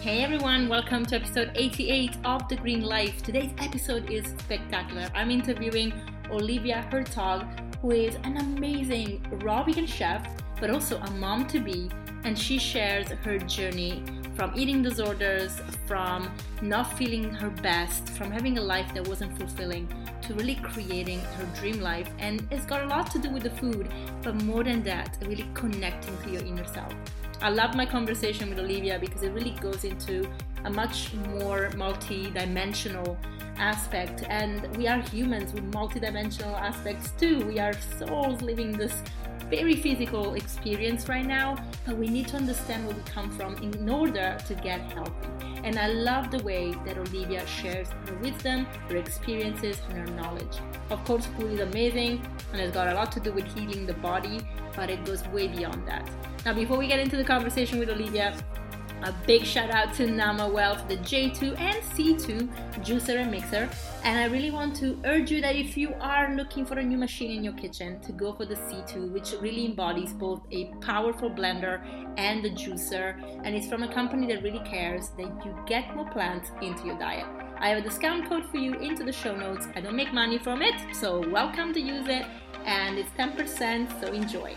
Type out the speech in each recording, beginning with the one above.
Hey everyone, welcome to episode 88 of The Green Life. Today's episode is spectacular. I'm interviewing Olivia Hertzog, who is an amazing raw vegan chef, but also a mom to be, and she shares her journey from eating disorders, from not feeling her best, from having a life that wasn't fulfilling, to really creating her dream life. And it's got a lot to do with the food, but more than that, really connecting to your inner self. I love my conversation with Olivia because it really goes into a much more multi dimensional aspect. And we are humans with multi dimensional aspects too. We are souls living this very physical experience right now, but we need to understand where we come from in order to get healthy. And I love the way that Olivia shares her wisdom, her experiences, and her knowledge. Of course, food is amazing and it's got a lot to do with healing the body, but it goes way beyond that. Now, before we get into the conversation with Olivia, a big shout out to Nama Well, the J2 and C2 juicer and mixer. And I really want to urge you that if you are looking for a new machine in your kitchen, to go for the C2, which really embodies both a powerful blender and a juicer. And it's from a company that really cares that you get more plants into your diet. I have a discount code for you into the show notes. I don't make money from it, so welcome to use it. And it's 10%, so enjoy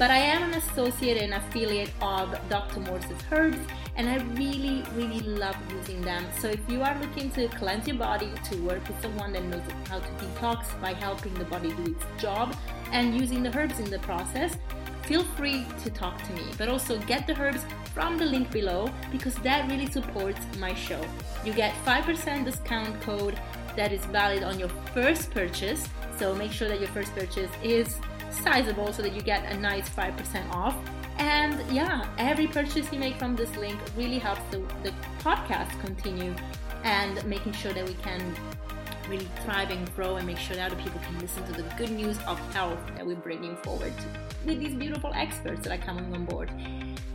but I am an associate and affiliate of Dr. Morse's Herbs, and I really, really love using them. So if you are looking to cleanse your body, to work with someone that knows how to detox by helping the body do its job, and using the herbs in the process, feel free to talk to me. But also get the herbs from the link below because that really supports my show. You get 5% discount code that is valid on your first purchase. So make sure that your first purchase is sizable so that you get a nice 5% off. And yeah, every purchase you make from this link really helps the, the podcast continue and making sure that we can really thrive and grow and make sure that other people can listen to the good news of health that we're bringing forward with these beautiful experts that are coming on board.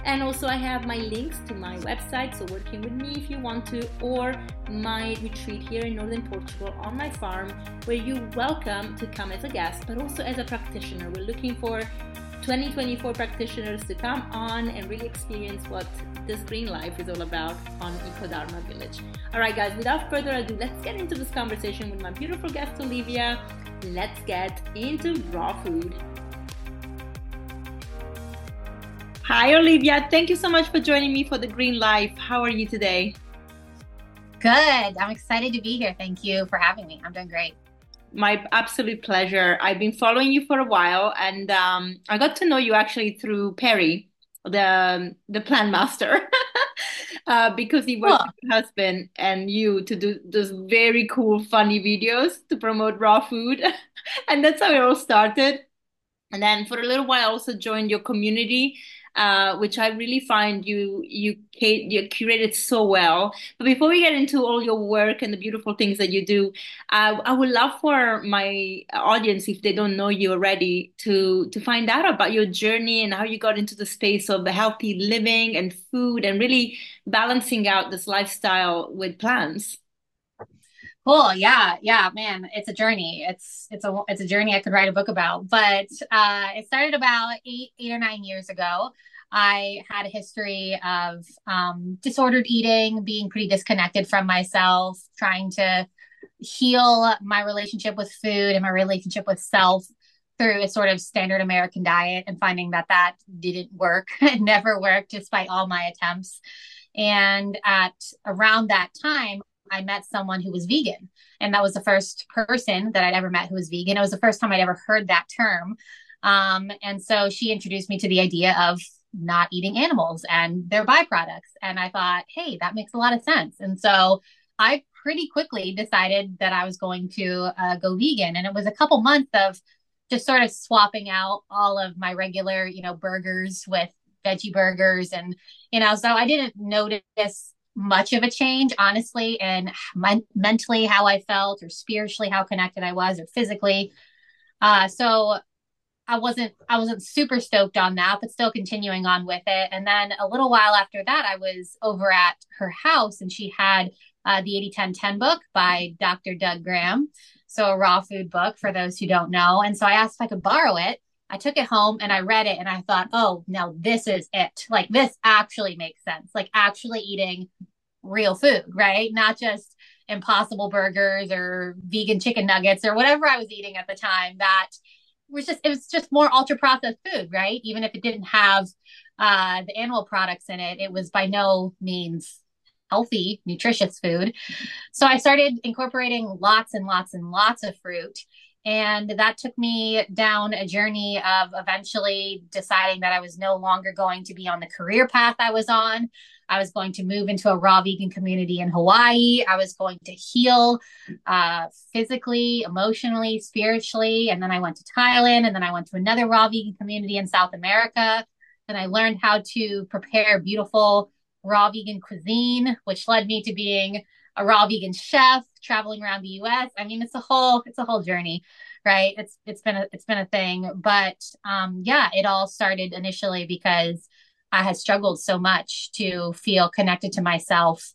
And also, I have my links to my website, so working with me if you want to, or my retreat here in northern Portugal on my farm, where you're welcome to come as a guest, but also as a practitioner. We're looking for 2024 practitioners to come on and really experience what this green life is all about on Ecodharma Village. All right, guys, without further ado, let's get into this conversation with my beautiful guest, Olivia. Let's get into raw food. Hi, Olivia. Thank you so much for joining me for the Green Life. How are you today? Good. I'm excited to be here. Thank you for having me. I'm doing great. My absolute pleasure. I've been following you for a while, and um, I got to know you actually through Perry, the the plant master, uh, because he worked with your husband and you to do those very cool, funny videos to promote raw food, and that's how it all started. And then for a little while, I also joined your community uh, which I really find you you you curated so well. But before we get into all your work and the beautiful things that you do, uh, I would love for my audience, if they don't know you already, to to find out about your journey and how you got into the space of healthy living and food and really balancing out this lifestyle with plants. Cool. Yeah. Yeah, man. It's a journey. It's it's a it's a journey I could write a book about. But uh, it started about eight eight or nine years ago. I had a history of um, disordered eating, being pretty disconnected from myself, trying to heal my relationship with food and my relationship with self through a sort of standard American diet, and finding that that didn't work. it never worked, despite all my attempts. And at around that time, I met someone who was vegan. And that was the first person that I'd ever met who was vegan. It was the first time I'd ever heard that term. Um, and so she introduced me to the idea of not eating animals and their byproducts. And I thought, hey, that makes a lot of sense. And so I pretty quickly decided that I was going to uh, go vegan. And it was a couple months of just sort of swapping out all of my regular, you know, burgers with veggie burgers. And, you know, so I didn't notice much of a change, honestly, and mentally how I felt, or spiritually how connected I was, or physically. Uh, so I wasn't I wasn't super stoked on that, but still continuing on with it. And then a little while after that, I was over at her house, and she had uh, the 80 10 10 book by Dr. Doug Graham. So a raw food book for those who don't know. And so I asked if I could borrow it I took it home and I read it and I thought, oh, now this is it. Like this actually makes sense. Like actually eating real food, right? Not just impossible burgers or vegan chicken nuggets or whatever I was eating at the time that was just it was just more ultra processed food, right? Even if it didn't have uh the animal products in it, it was by no means healthy, nutritious food. So I started incorporating lots and lots and lots of fruit and that took me down a journey of eventually deciding that I was no longer going to be on the career path I was on. I was going to move into a raw vegan community in Hawaii. I was going to heal uh, physically, emotionally, spiritually. And then I went to Thailand and then I went to another raw vegan community in South America. And I learned how to prepare beautiful raw vegan cuisine, which led me to being a raw vegan chef traveling around the US. I mean, it's a whole it's a whole journey, right? It's it's been a it's been a thing, but um yeah, it all started initially because I had struggled so much to feel connected to myself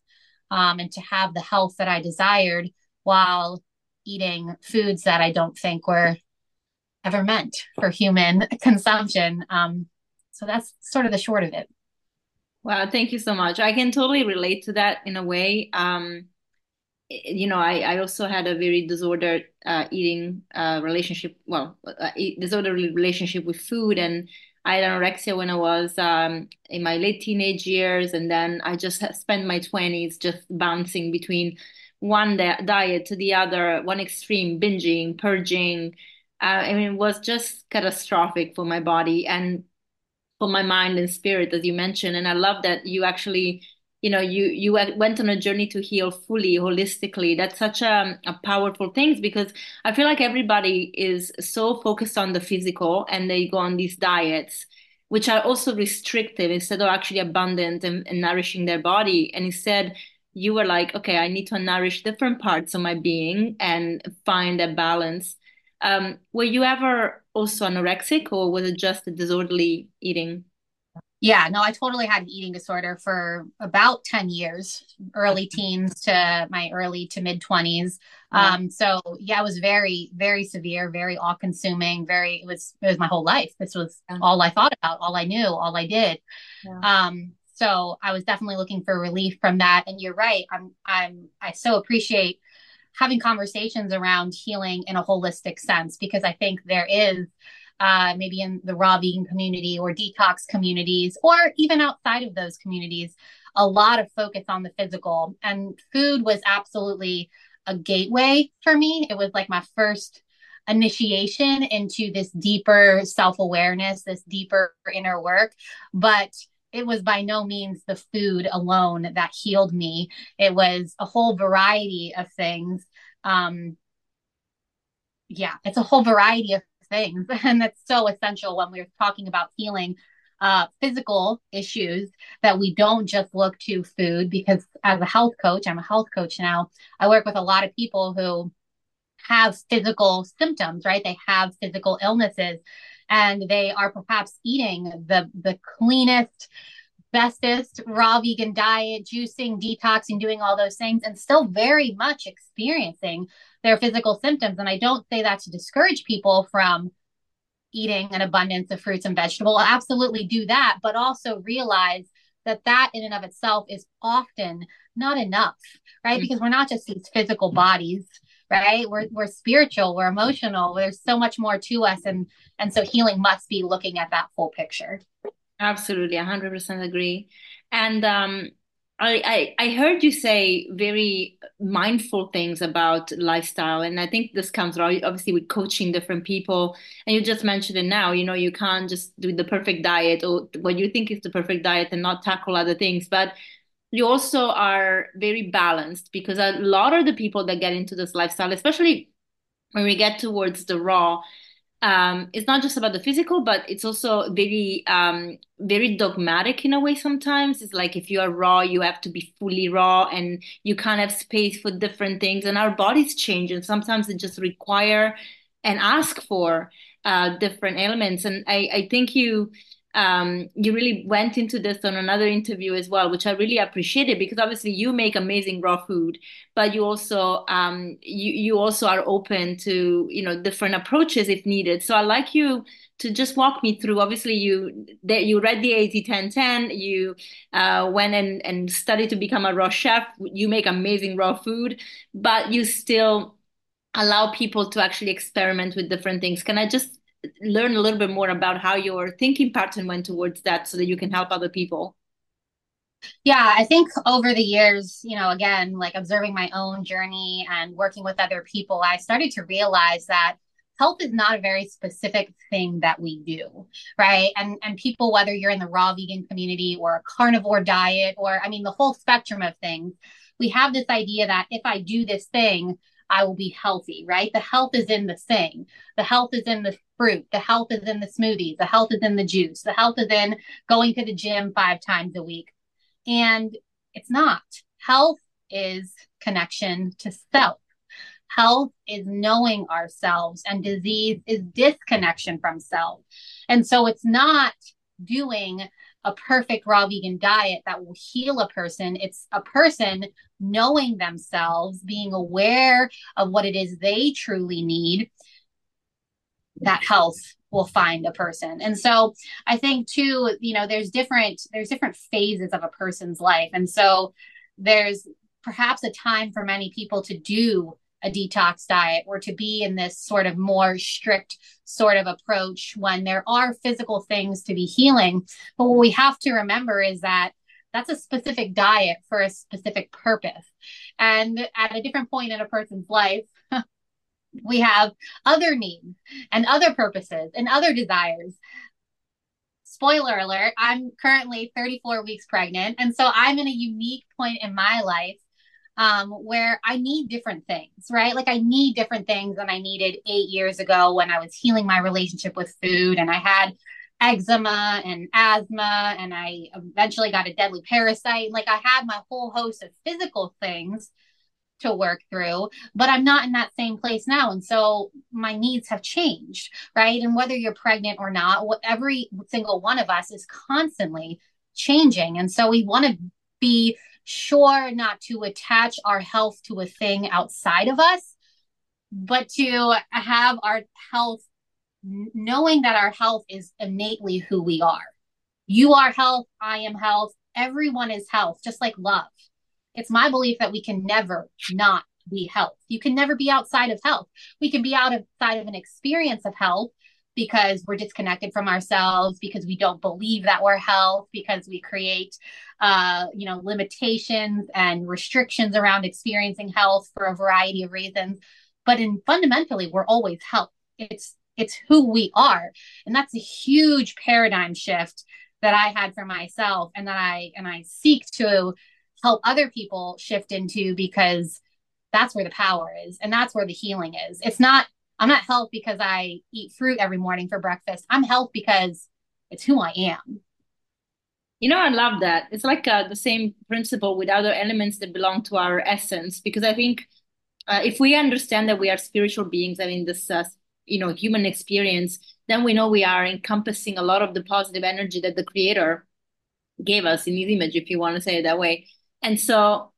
um and to have the health that I desired while eating foods that I don't think were ever meant for human consumption. Um so that's sort of the short of it. Wow, thank you so much. I can totally relate to that in a way. Um, you know, I, I also had a very disordered uh, eating uh, relationship, well, uh, disordered relationship with food. And I had anorexia when I was um, in my late teenage years. And then I just spent my 20s just bouncing between one di- diet to the other, one extreme, binging, purging. Uh, I mean, it was just catastrophic for my body and for my mind and spirit, as you mentioned. And I love that you actually you know you you went on a journey to heal fully holistically. That's such a, a powerful thing because i feel like everybody is so focused on the physical and they go on these diets which are also restrictive instead of actually abundant and, and nourishing their body. And instead you were like okay i need to nourish different parts of my being and find a balance. Um, were you ever also anorexic or was it just a disorderly eating yeah, no, I totally had an eating disorder for about 10 years, early teens to my early to mid 20s. Yeah. Um, so yeah, it was very, very severe, very all consuming, very, it was, it was my whole life. This was yeah. all I thought about, all I knew, all I did. Yeah. Um, so I was definitely looking for relief from that. And you're right. I'm, I'm, I so appreciate having conversations around healing in a holistic sense because I think there is uh, maybe in the raw vegan community or detox communities, or even outside of those communities, a lot of focus on the physical. And food was absolutely a gateway for me. It was like my first initiation into this deeper self awareness, this deeper inner work. But it was by no means the food alone that healed me. It was a whole variety of things. Um, yeah, it's a whole variety of things. And that's so essential when we're talking about healing uh, physical issues that we don't just look to food because as a health coach, I'm a health coach now. I work with a lot of people who have physical symptoms, right? They have physical illnesses and they are perhaps eating the the cleanest bestest raw vegan diet, juicing, detoxing, doing all those things, and still very much experiencing their physical symptoms. And I don't say that to discourage people from eating an abundance of fruits and vegetables. Absolutely do that, but also realize that that in and of itself is often not enough, right? Mm-hmm. Because we're not just these physical bodies, right? We're we're spiritual, we're emotional. There's so much more to us, and and so healing must be looking at that full picture. Absolutely, 100% agree. And um, I, I, I heard you say very mindful things about lifestyle, and I think this comes obviously with coaching different people. And you just mentioned it now. You know, you can't just do the perfect diet or what you think is the perfect diet and not tackle other things. But you also are very balanced because a lot of the people that get into this lifestyle, especially when we get towards the raw, um, it's not just about the physical, but it's also very, um, very dogmatic in a way. Sometimes it's like if you are raw, you have to be fully raw, and you can't have space for different things. And our bodies change, and sometimes it just require and ask for uh, different elements. And I, I think you um, you really went into this on another interview as well, which I really appreciated because obviously you make amazing raw food, but you also um, you you also are open to you know different approaches if needed. So I like you to just walk me through. Obviously, you that you read the 80 10 10, you uh, went and and studied to become a raw chef. You make amazing raw food, but you still allow people to actually experiment with different things. Can I just learn a little bit more about how your thinking pattern went towards that so that you can help other people? Yeah, I think over the years, you know, again, like observing my own journey and working with other people, I started to realize that health is not a very specific thing that we do, right? And and people whether you're in the raw vegan community or a carnivore diet or I mean the whole spectrum of things, we have this idea that if I do this thing, I will be healthy, right? The health is in the thing. The health is in the fruit. The health is in the smoothie. The health is in the juice. The health is in going to the gym five times a week. And it's not. Health is connection to self. Health is knowing ourselves, and disease is disconnection from self. And so it's not doing a perfect raw vegan diet that will heal a person. It's a person knowing themselves, being aware of what it is they truly need. That health will find a person. And so I think too, you know, there's different there's different phases of a person's life. And so there's perhaps a time for many people to do a detox diet or to be in this sort of more strict sort of approach when there are physical things to be healing. But what we have to remember is that that's a specific diet for a specific purpose. And at a different point in a person's life, we have other needs and other purposes and other desires. Spoiler alert, I'm currently 34 weeks pregnant. And so I'm in a unique point in my life um, where I need different things, right? Like I need different things than I needed eight years ago when I was healing my relationship with food and I had eczema and asthma and I eventually got a deadly parasite. Like I had my whole host of physical things to work through, but I'm not in that same place now. And so my needs have changed, right? And whether you're pregnant or not, every single one of us is constantly changing. And so we want to be sure not to attach our health to a thing outside of us, but to have our health knowing that our health is innately who we are. You are health, I am health, everyone is health, just like love. It's my belief that we can never not be health. You can never be outside of health. We can be outside of an experience of health because we're disconnected from ourselves, because we don't believe that we're health, because we create, uh, you know, limitations and restrictions around experiencing health for a variety of reasons. But in fundamentally, we're always health. It's it's who we are and that's a huge paradigm shift that i had for myself and that i and i seek to help other people shift into because that's where the power is and that's where the healing is. It's not i'm not health because i eat fruit every morning for breakfast. I'm health because it's who i am. You know, I love that. It's like uh, the same principle with other elements that belong to our essence, because I think uh, if we understand that we are spiritual beings, I mean, this uh, you know human experience then we know we are encompassing a lot of the positive energy that the creator gave us in his image if you want to say it that way and so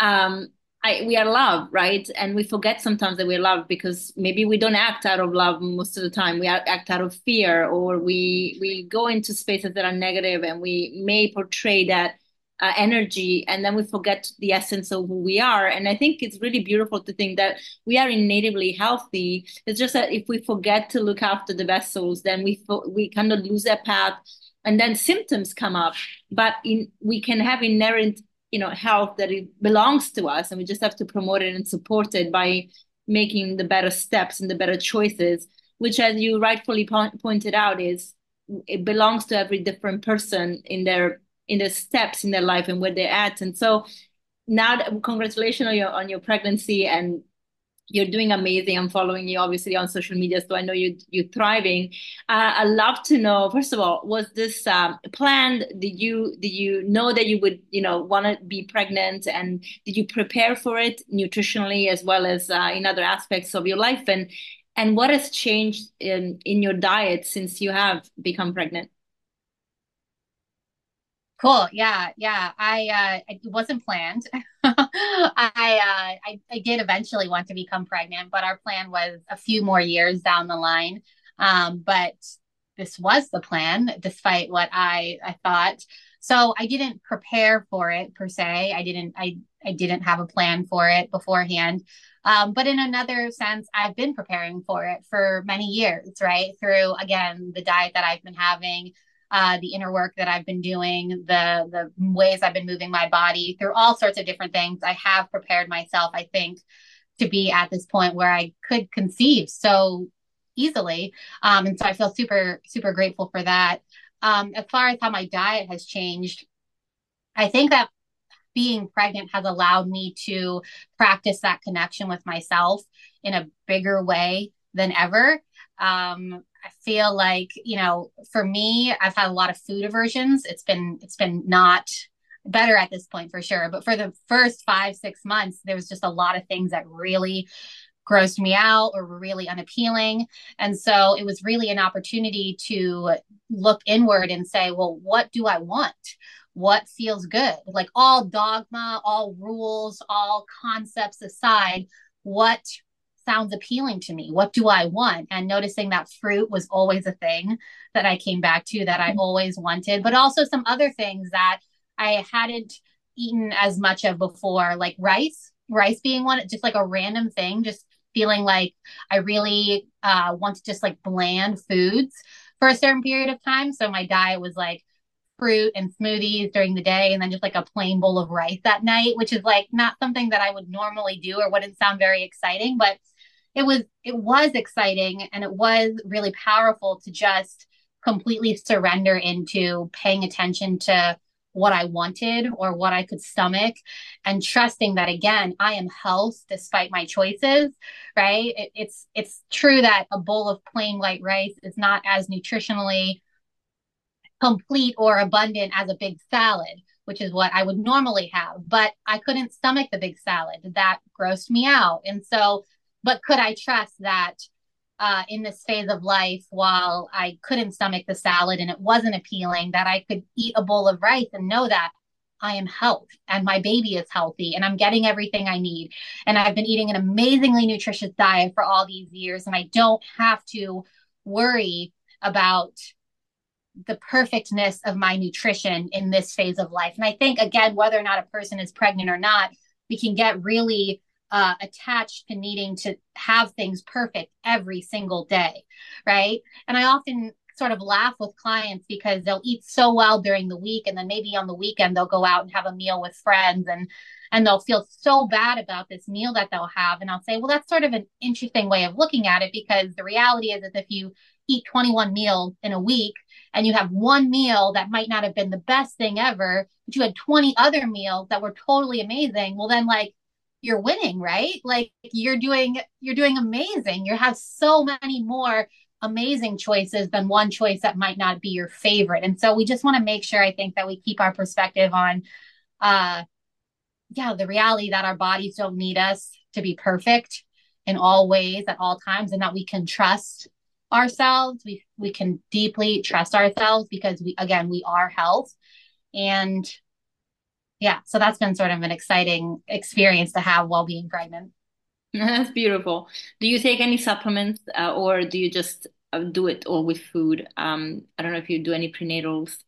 um I, we are love, right? And we forget sometimes that we're love because maybe we don't act out of love most of the time. We act out of fear, or we we go into spaces that are negative, and we may portray that uh, energy and then we forget the essence of who we are and i think it's really beautiful to think that we are natively healthy it's just that if we forget to look after the vessels then we we kind of lose that path and then symptoms come up but in we can have inherent you know health that it belongs to us and we just have to promote it and support it by making the better steps and the better choices which as you rightfully po- pointed out is it belongs to every different person in their in the steps in their life and where they're at. And so now, that, congratulations on your on your pregnancy and you're doing amazing. I'm following you obviously on social media, so I know you you're thriving. Uh, I'd love to know. First of all, was this um, planned? Did you did you know that you would you know want to be pregnant, and did you prepare for it nutritionally as well as uh, in other aspects of your life? And and what has changed in in your diet since you have become pregnant? Cool. Yeah. Yeah. I, uh, it wasn't planned. I, uh, I, I did eventually want to become pregnant, but our plan was a few more years down the line. Um, but this was the plan, despite what I, I thought. So I didn't prepare for it per se. I didn't, I, I didn't have a plan for it beforehand. Um, but in another sense, I've been preparing for it for many years, right? Through again the diet that I've been having, uh, the inner work that I've been doing, the the ways I've been moving my body through all sorts of different things. I have prepared myself, I think, to be at this point where I could conceive so easily. Um, and so I feel super, super grateful for that. Um, as far as how my diet has changed, I think that being pregnant has allowed me to practice that connection with myself in a bigger way than ever. Um, I feel like, you know, for me, I've had a lot of food aversions. It's been, it's been not better at this point for sure. But for the first five, six months, there was just a lot of things that really grossed me out or were really unappealing. And so it was really an opportunity to look inward and say, well, what do I want? What feels good? Like all dogma, all rules, all concepts aside, what sounds appealing to me? What do I want? And noticing that fruit was always a thing that I came back to that I mm-hmm. always wanted, but also some other things that I hadn't eaten as much of before, like rice, rice being one, just like a random thing, just feeling like I really uh, want to just like bland foods for a certain period of time. So my diet was like fruit and smoothies during the day and then just like a plain bowl of rice at night, which is like not something that I would normally do or wouldn't sound very exciting, but it was it was exciting and it was really powerful to just completely surrender into paying attention to what I wanted or what I could stomach and trusting that again I am health despite my choices right? It, it's it's true that a bowl of plain white rice is not as nutritionally complete or abundant as a big salad which is what I would normally have but I couldn't stomach the big salad. That grossed me out. And so but could I trust that uh, in this phase of life while I couldn't stomach the salad and it wasn't appealing, that I could eat a bowl of rice and know that I am health and my baby is healthy and I'm getting everything I need. And I've been eating an amazingly nutritious diet for all these years and I don't have to worry about the perfectness of my nutrition in this phase of life. And I think, again, whether or not a person is pregnant or not, we can get really uh, attached to needing to have things perfect every single day, right? And I often sort of laugh with clients because they'll eat so well during the week and then maybe on the weekend they'll go out and have a meal with friends and and they'll feel so bad about this meal that they'll have and I'll say well that's sort of an interesting way of looking at it because the reality is that if you eat 21 meals in a week and you have one meal that might not have been the best thing ever but you had 20 other meals that were totally amazing well then like you're winning, right? Like you're doing you're doing amazing. You have so many more amazing choices than one choice that might not be your favorite. And so we just want to make sure I think that we keep our perspective on uh yeah, the reality that our bodies don't need us to be perfect in all ways at all times and that we can trust ourselves. We we can deeply trust ourselves because we again, we are health and yeah, so that's been sort of an exciting experience to have while being pregnant. That's beautiful. Do you take any supplements uh, or do you just uh, do it all with food? Um, I don't know if you do any prenatals.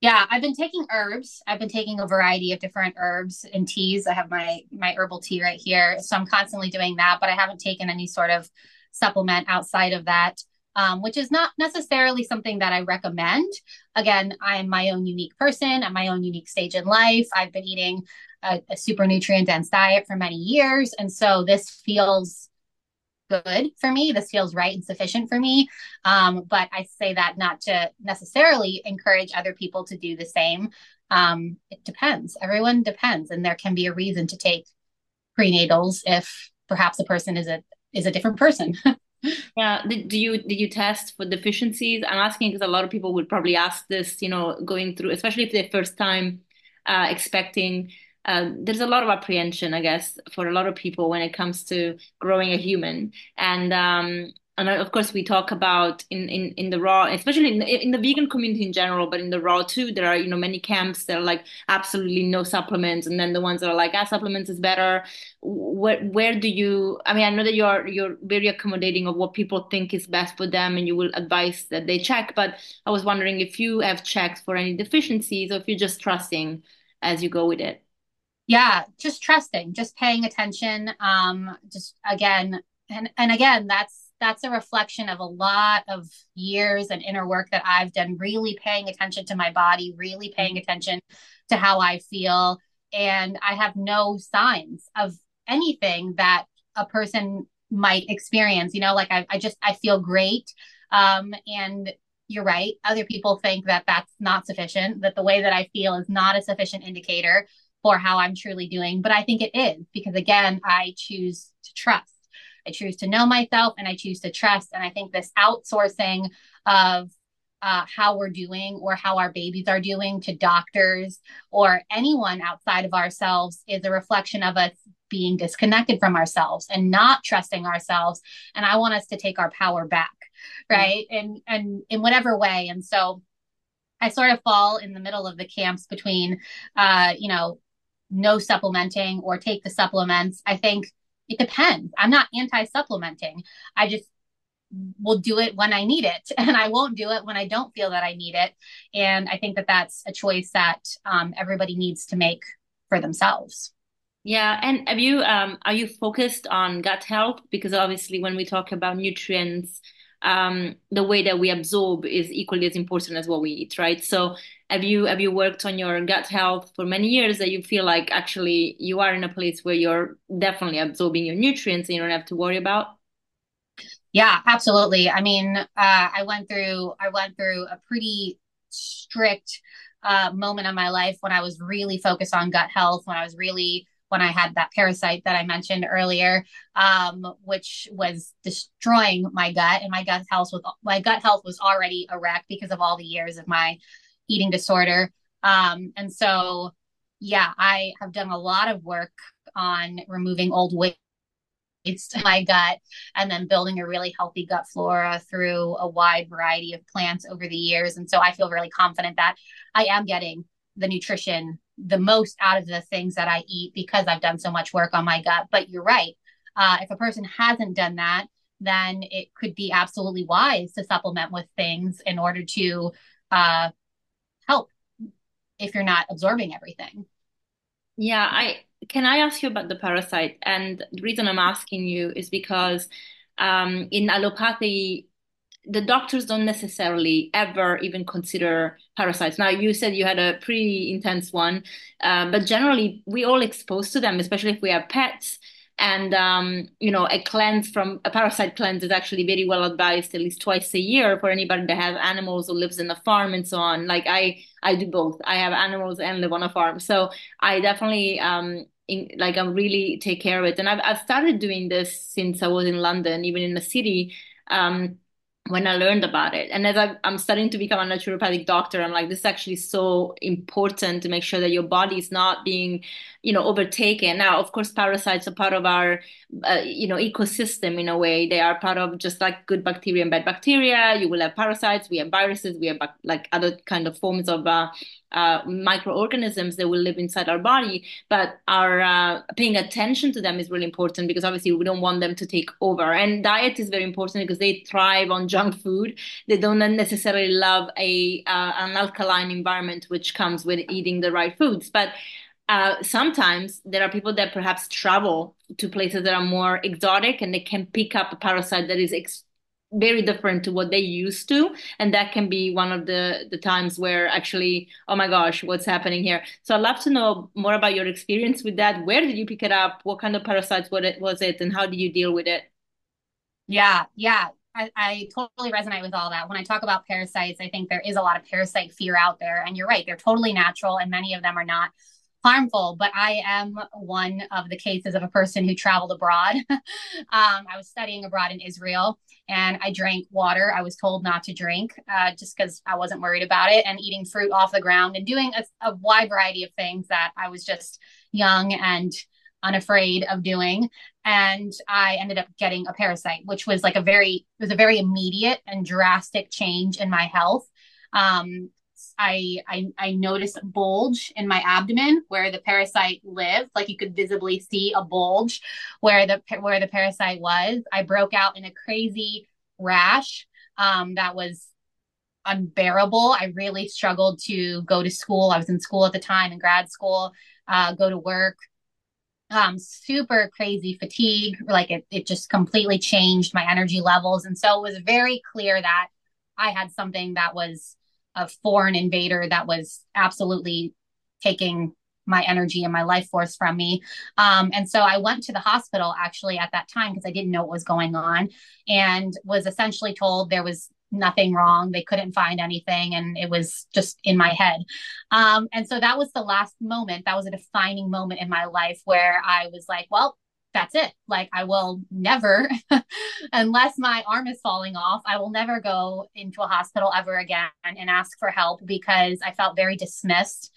Yeah, I've been taking herbs. I've been taking a variety of different herbs and teas. I have my my herbal tea right here, so I'm constantly doing that. But I haven't taken any sort of supplement outside of that um, which is not necessarily something that I recommend. Again, I am my own unique person at my own unique stage in life. I've been eating a, a super nutrient dense diet for many years. And so this feels good for me. This feels right and sufficient for me. Um, but I say that not to necessarily encourage other people to do the same. Um, it depends. Everyone depends, and there can be a reason to take prenatals if perhaps a person is a is a different person. yeah do you did you test for deficiencies? I'm asking because a lot of people would probably ask this you know going through especially if they're first time uh, expecting uh, there's a lot of apprehension i guess for a lot of people when it comes to growing a human. And um, and of course we talk about in, in, in the raw, especially in the, in the vegan community in general, but in the raw too, there are, you know, many camps that are like absolutely no supplements. And then the ones that are like, ah, supplements is better. Where, where do you, I mean, I know that you're, you're very accommodating of what people think is best for them and you will advise that they check, but I was wondering if you have checked for any deficiencies or if you're just trusting as you go with it. Yeah, just trusting, just paying attention. Um, just again, and and again, that's that's a reflection of a lot of years and inner work that I've done, really paying attention to my body, really paying mm-hmm. attention to how I feel. And I have no signs of anything that a person might experience. You know, like I, I just, I feel great. Um, and you're right. Other people think that that's not sufficient, that the way that I feel is not a sufficient indicator for how I'm truly doing. But I think it is because, again, I choose to trust. I choose to know myself and I choose to trust. And I think this outsourcing of uh, how we're doing or how our babies are doing to doctors or anyone outside of ourselves is a reflection of us being disconnected from ourselves and not trusting ourselves. And I want us to take our power back, right? Mm-hmm. And and in whatever way. And so I sort of fall in the middle of the camps between, uh, you know, no supplementing or take the supplements. I think it depends. I'm not anti supplementing. I just will do it when I need it, and I won't do it when I don't feel that I need it. And I think that that's a choice that um, everybody needs to make for themselves. Yeah, and have you um, are you focused on gut health? Because obviously, when we talk about nutrients, um, the way that we absorb is equally as important as what we eat, right? So have you have you worked on your gut health for many years that you feel like actually you are in a place where you're definitely absorbing your nutrients and you don't have to worry about? Yeah, absolutely. I mean, uh, I went through I went through a pretty strict uh, moment of my life when I was really focused on gut health, when I was really when I had that parasite that I mentioned earlier, um, which was destroying my gut, and my gut health was my gut health was already a wreck because of all the years of my eating disorder. Um, and so, yeah, I have done a lot of work on removing old weight to my gut and then building a really healthy gut flora through a wide variety of plants over the years. And so I feel really confident that I am getting the nutrition the most out of the things that I eat because I've done so much work on my gut. But you're right. Uh, if a person hasn't done that, then it could be absolutely wise to supplement with things in order to uh, help if you're not absorbing everything. Yeah, I can I ask you about the parasite? And the reason I'm asking you is because um, in allopathy, the doctors don't necessarily ever even consider parasites. Now, you said you had a pretty intense one, uh, but generally, we all exposed to them, especially if we have pets. And um, you know, a cleanse from a parasite cleanse is actually very well advised at least twice a year for anybody that has animals or lives in a farm and so on. Like I, I do both. I have animals and live on a farm, so I definitely um, in, like I really take care of it. And I've I've started doing this since I was in London, even in the city. Um, when I learned about it. And as I, am starting to become a naturopathic doctor, I'm like, this is actually so important to make sure that your body is not being, you know, overtaken. Now, of course, parasites are part of our, uh, you know, ecosystem in a way. They are part of just like good bacteria and bad bacteria. You will have parasites. We have viruses. We have like other kind of forms of uh, uh, microorganisms that will live inside our body, but our uh, paying attention to them is really important because obviously we don't want them to take over. And diet is very important because they thrive on junk food. They don't necessarily love a uh, an alkaline environment, which comes with eating the right foods. But uh, sometimes there are people that perhaps travel to places that are more exotic and they can pick up a parasite that is ex- very different to what they used to. And that can be one of the the times where actually oh my gosh what's happening here? So i'd love to know more about your experience with that. Where did you pick it up? What kind of parasites what it was it? And how did you deal with it? Yeah yeah. I, I totally resonate with all that. When I talk about parasites, I think there is a lot of parasite fear out there. And you're right, they're totally natural, and many of them are not harmful, but I am one of the cases of a person who traveled abroad. um, I was studying abroad in Israel and I drank water I was told not to drink uh, just because I wasn't worried about it, and eating fruit off the ground and doing a, a wide variety of things that I was just young and unafraid of doing. and I ended up getting a parasite, which was like a very it was a very immediate and drastic change in my health. Um, I, I I noticed a bulge in my abdomen where the parasite lived, like you could visibly see a bulge where the where the parasite was. I broke out in a crazy rash um, that was unbearable. I really struggled to go to school. I was in school at the time in grad school, uh, go to work. Um, super crazy fatigue. Like it, it just completely changed my energy levels. And so it was very clear that I had something that was a foreign invader that was absolutely taking my energy and my life force from me. Um, and so I went to the hospital actually at that time because I didn't know what was going on and was essentially told there was nothing wrong. They couldn't find anything, and it was just in my head. Um, and so that was the last moment. That was a defining moment in my life where I was like, well, that's it. Like, I will never, unless my arm is falling off, I will never go into a hospital ever again and ask for help because I felt very dismissed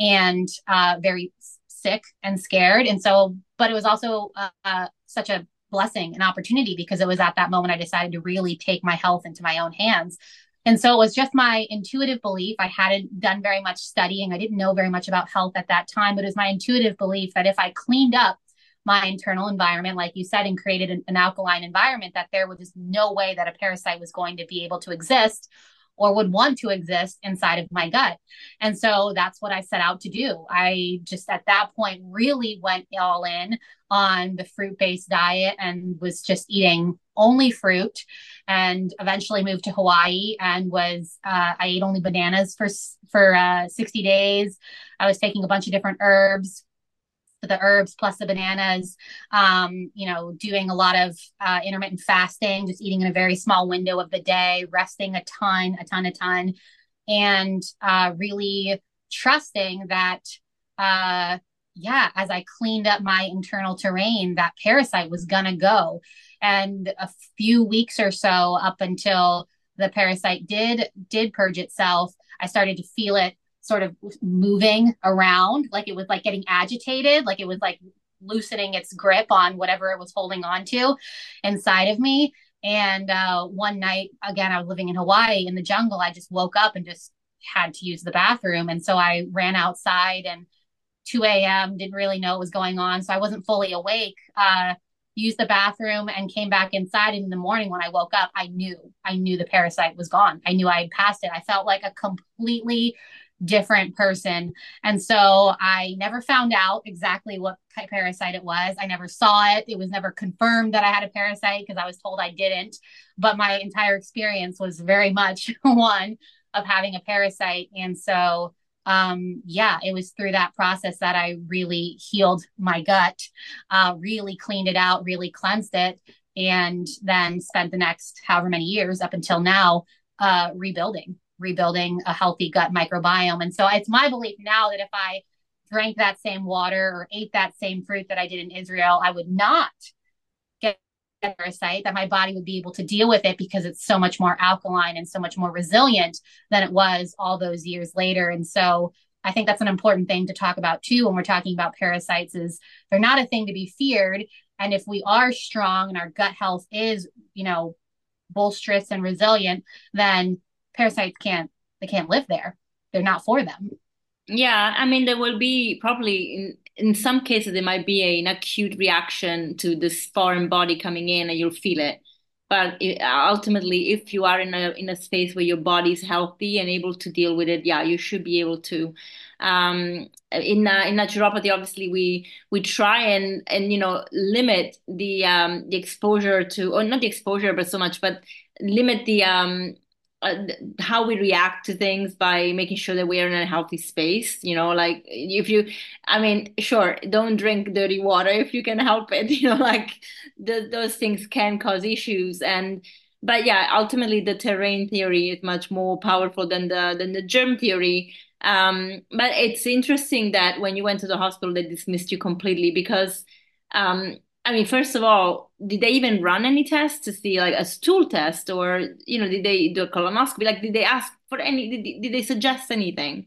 and uh, very sick and scared. And so, but it was also uh, such a blessing and opportunity because it was at that moment I decided to really take my health into my own hands. And so it was just my intuitive belief. I hadn't done very much studying. I didn't know very much about health at that time, but it was my intuitive belief that if I cleaned up my internal environment, like you said, and created an, an alkaline environment, that there was just no way that a parasite was going to be able to exist or would want to exist inside of my gut. And so that's what I set out to do. I just at that point really went all in on the fruit based diet and was just eating only fruit and eventually moved to Hawaii and was uh, I ate only bananas for for uh, 60 days. I was taking a bunch of different herbs the herbs plus the bananas um, you know doing a lot of uh, intermittent fasting just eating in a very small window of the day resting a ton a ton a ton and uh, really trusting that uh, yeah as i cleaned up my internal terrain that parasite was gonna go. And a few weeks or so up until the parasite did did purge itself i started to feel it sort of moving around, like it was like getting agitated, like it was like loosening its grip on whatever it was holding on to inside of me. And uh, one night, again, I was living in Hawaii in the jungle. I just woke up and just had to use the bathroom. And so I ran outside and 2 a.m. didn't really know what was going on. So I wasn't fully awake. Uh, used the bathroom and came back inside. And in the morning when I woke up, I knew, I knew the parasite was gone. I knew I had passed it. I felt like a completely different person. And so I never found out exactly what parasite it was. I never saw it. It was never confirmed that I had a parasite because I was told I didn't. But my entire experience was very much one of having a parasite. And so, um, yeah, it was through that process that I really healed my gut, uh, really cleaned it out, really cleansed it, and then spent the next however many years up until now uh, rebuilding rebuilding a healthy gut microbiome. And so it's my belief now that if I drank that same water or ate that same fruit that I did in Israel, I would not get a parasite, that my body would be able to deal with it because it's so much more alkaline and so much more resilient than it was all those years later. And so I think that's an important thing to talk about too when we're talking about parasites is they're not a thing to be feared. And if we are strong and our gut health is, you know, bolsterous and resilient, then parasites can't they can't live there. They're not for them. Yeah, I mean there will be probably in in some cases there might be a, an acute reaction to this foreign body coming in and you'll feel it. But ultimately, if you are in a in a space where your body is healthy and able to deal with it, yeah, you should be able to. Um, in uh, in naturopathy, obviously, we we try and and you know limit the um, the exposure to, or not the exposure, but so much, but limit the um, uh, how we react to things by making sure that we are in a healthy space you know like if you i mean sure don't drink dirty water if you can help it you know like the, those things can cause issues. And but yeah ultimately the terrain theory is much more powerful than the than the germ theory. Um, but it's interesting that when you went to the hospital they dismissed you completely because um, I mean, first of all, did they even run any tests to see like a stool test or, you know, did they do a colonoscopy? Like, did they ask for any, did, did they suggest anything?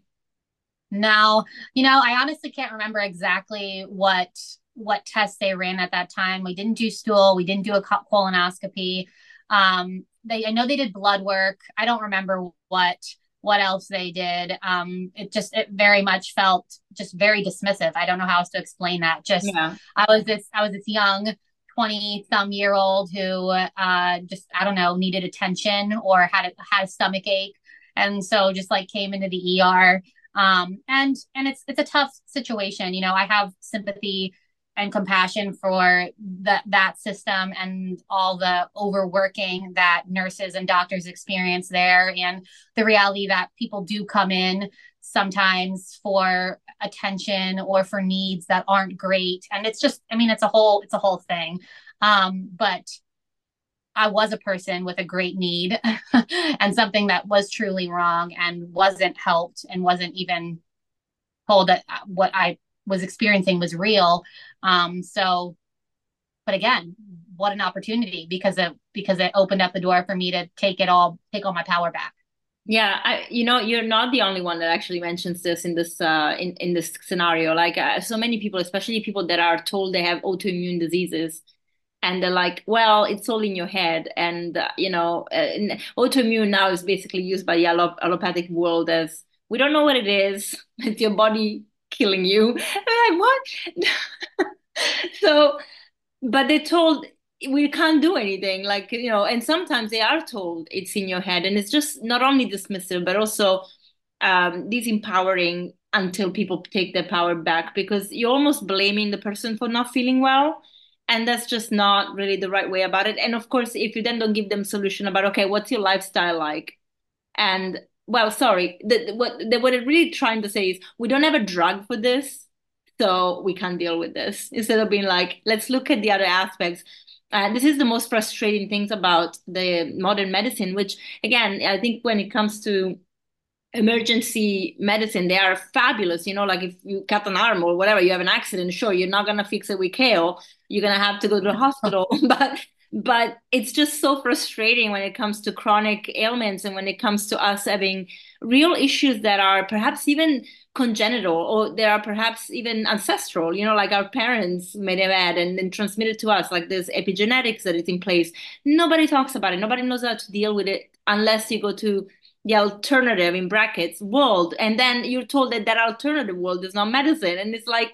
No, you know, I honestly can't remember exactly what what tests they ran at that time. We didn't do stool, we didn't do a colonoscopy. Um, they I know they did blood work. I don't remember what what else they did. Um, it just it very much felt just very dismissive. I don't know how else to explain that. Just yeah. I was this I was this young 20 some year old who uh just I don't know needed attention or had a had a stomach ache and so just like came into the ER um and and it's it's a tough situation you know I have sympathy and compassion for that that system and all the overworking that nurses and doctors experience there and the reality that people do come in sometimes for attention or for needs that aren't great and it's just i mean it's a whole it's a whole thing um but I was a person with a great need and something that was truly wrong and wasn't helped and wasn't even told that what I was experiencing was real. Um, so, but again, what an opportunity because it because it opened up the door for me to take it all, take all my power back. Yeah, I, you know, you're not the only one that actually mentions this in this uh, in in this scenario. Like uh, so many people, especially people that are told they have autoimmune diseases, and they're like, "Well, it's all in your head." And uh, you know, uh, autoimmune now is basically used by the allop- allopathic world as we don't know what it is. It's your body killing you. I'm like, what? so, but they told we can't do anything. Like, you know, and sometimes they are told it's in your head. And it's just not only dismissive, but also um, disempowering until people take their power back because you're almost blaming the person for not feeling well and that's just not really the right way about it and of course if you then don't give them solution about okay what's your lifestyle like and well, sorry, the, what the, what really trying to say is we don't have a drug for this, so we can't deal with this. Instead of being like, let's look at the other aspects. Uh, this is the most frustrating things about the modern medicine, which again, I think when it comes to emergency medicine, they are fabulous. You know, like if you cut an arm or whatever, you have an accident, sure, you're not gonna fix it with kale. You're gonna have to go to the hospital. but but it's just so frustrating when it comes to chronic ailments and when it comes to us having real issues that are perhaps even congenital or they are perhaps even ancestral you know like our parents may have had and then transmitted to us like there's epigenetics that is in place. Nobody talks about it. Nobody knows how to deal with it unless you go to the alternative in brackets world. And then you're told that that alternative world is not medicine. And it's like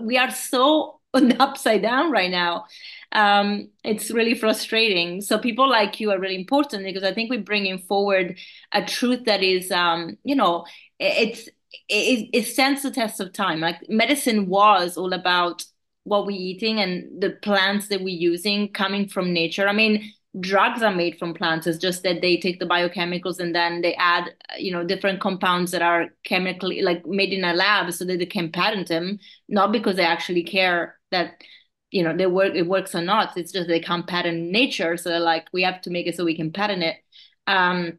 we are so upside down right now. Um, it's really frustrating. So people like you are really important because I think we're bringing forward a truth that is, um, you know, it's it, it stands the test of time. Like medicine was all about what we're eating and the plants that we're using coming from nature. I mean, drugs are made from plants. It's just that they take the biochemicals and then they add, you know, different compounds that are chemically like made in a lab so that they can patent them, not because they actually care that you know they work it works or not it's just they can't patent nature so like we have to make it so we can patent it um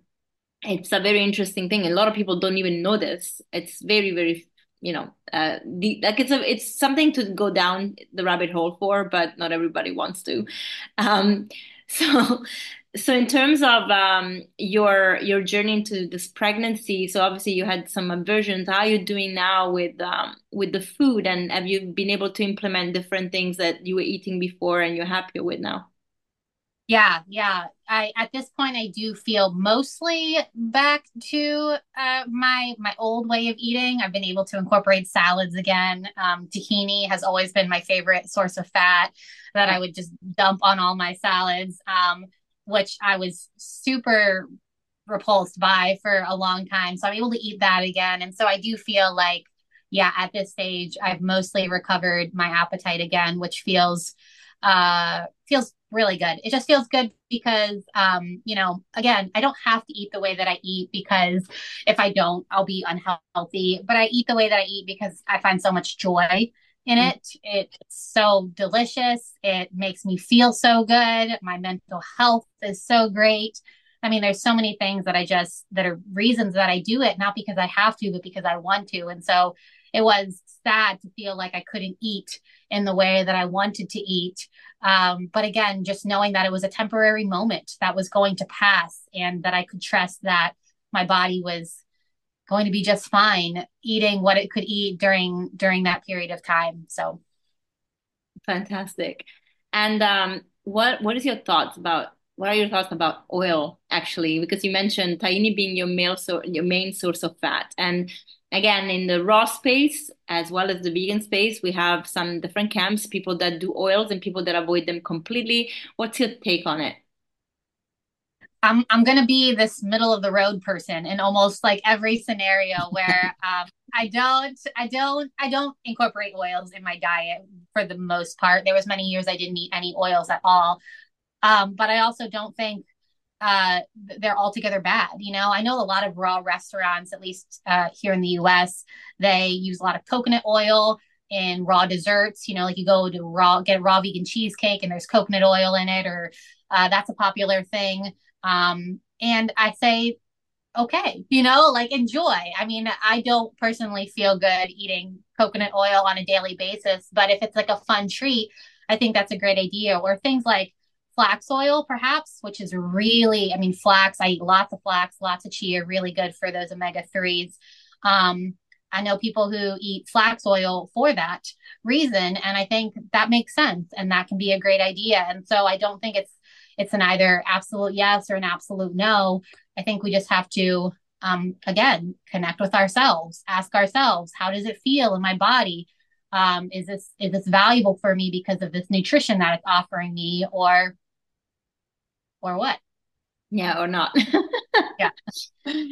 it's a very interesting thing. A lot of people don't even know this. It's very very you know uh the, like it's a it's something to go down the rabbit hole for but not everybody wants to. Um so so in terms of um, your your journey into this pregnancy so obviously you had some aversions. How are you doing now with um, with the food? And have you been able to implement different things that you were eating before and you're happier with now yeah yeah i at this point i do feel mostly back to uh, my my old way of eating i've been able to incorporate salads again um, tahini has always been my favorite source of fat that i would just dump on all my salads um, which I was super repulsed by for a long time. So I'm able to eat that again. And so I do feel like, yeah, at this stage, I've mostly recovered my appetite again, which feels uh feels really good. It just feels good because um, you know, again, I don't have to eat the way that I eat because if I don't, I'll be unhealthy. But I eat the way that I eat because I find so much joy in mm. it. It's so delicious. It makes me feel so good. My mental health is so great. I mean, there's so many things that I just that are reasons that I do it, not because I have to, but because I want to. And so it was sad to feel like I couldn't eat in the way that I wanted to eat. Um, but again, just knowing that it was a temporary moment that was going to pass and that I could trust that my body was going to be just fine eating what it could eat during during that period of time so Fantastic. And um, what what is your thoughts about what are your thoughts about oil actually? Because you mentioned tahini being your so your main source of fat, and again in the raw space as well as the vegan space, we have some different camps: people that do oils and people that avoid them completely. What's your take on it? I'm I'm gonna be this middle of the road person in almost like every scenario where um, I don't I don't I don't incorporate oils in my diet for the most part. There was many years I didn't eat any oils at all, um, but I also don't think uh, they're altogether bad. You know, I know a lot of raw restaurants, at least uh, here in the U.S., they use a lot of coconut oil in raw desserts. You know, like you go to raw get raw vegan cheesecake and there's coconut oil in it, or uh, that's a popular thing. Um, and I say, okay, you know, like enjoy. I mean, I don't personally feel good eating coconut oil on a daily basis, but if it's like a fun treat, I think that's a great idea. Or things like flax oil, perhaps, which is really, I mean, flax, I eat lots of flax, lots of chia, really good for those omega 3s. Um, I know people who eat flax oil for that reason. And I think that makes sense and that can be a great idea. And so I don't think it's it's an either absolute yes or an absolute no. I think we just have to, um, again, connect with ourselves, ask ourselves, how does it feel in my body? Um, is this is this valuable for me because of this nutrition that it's offering me, or or what? Yeah, or not. yeah.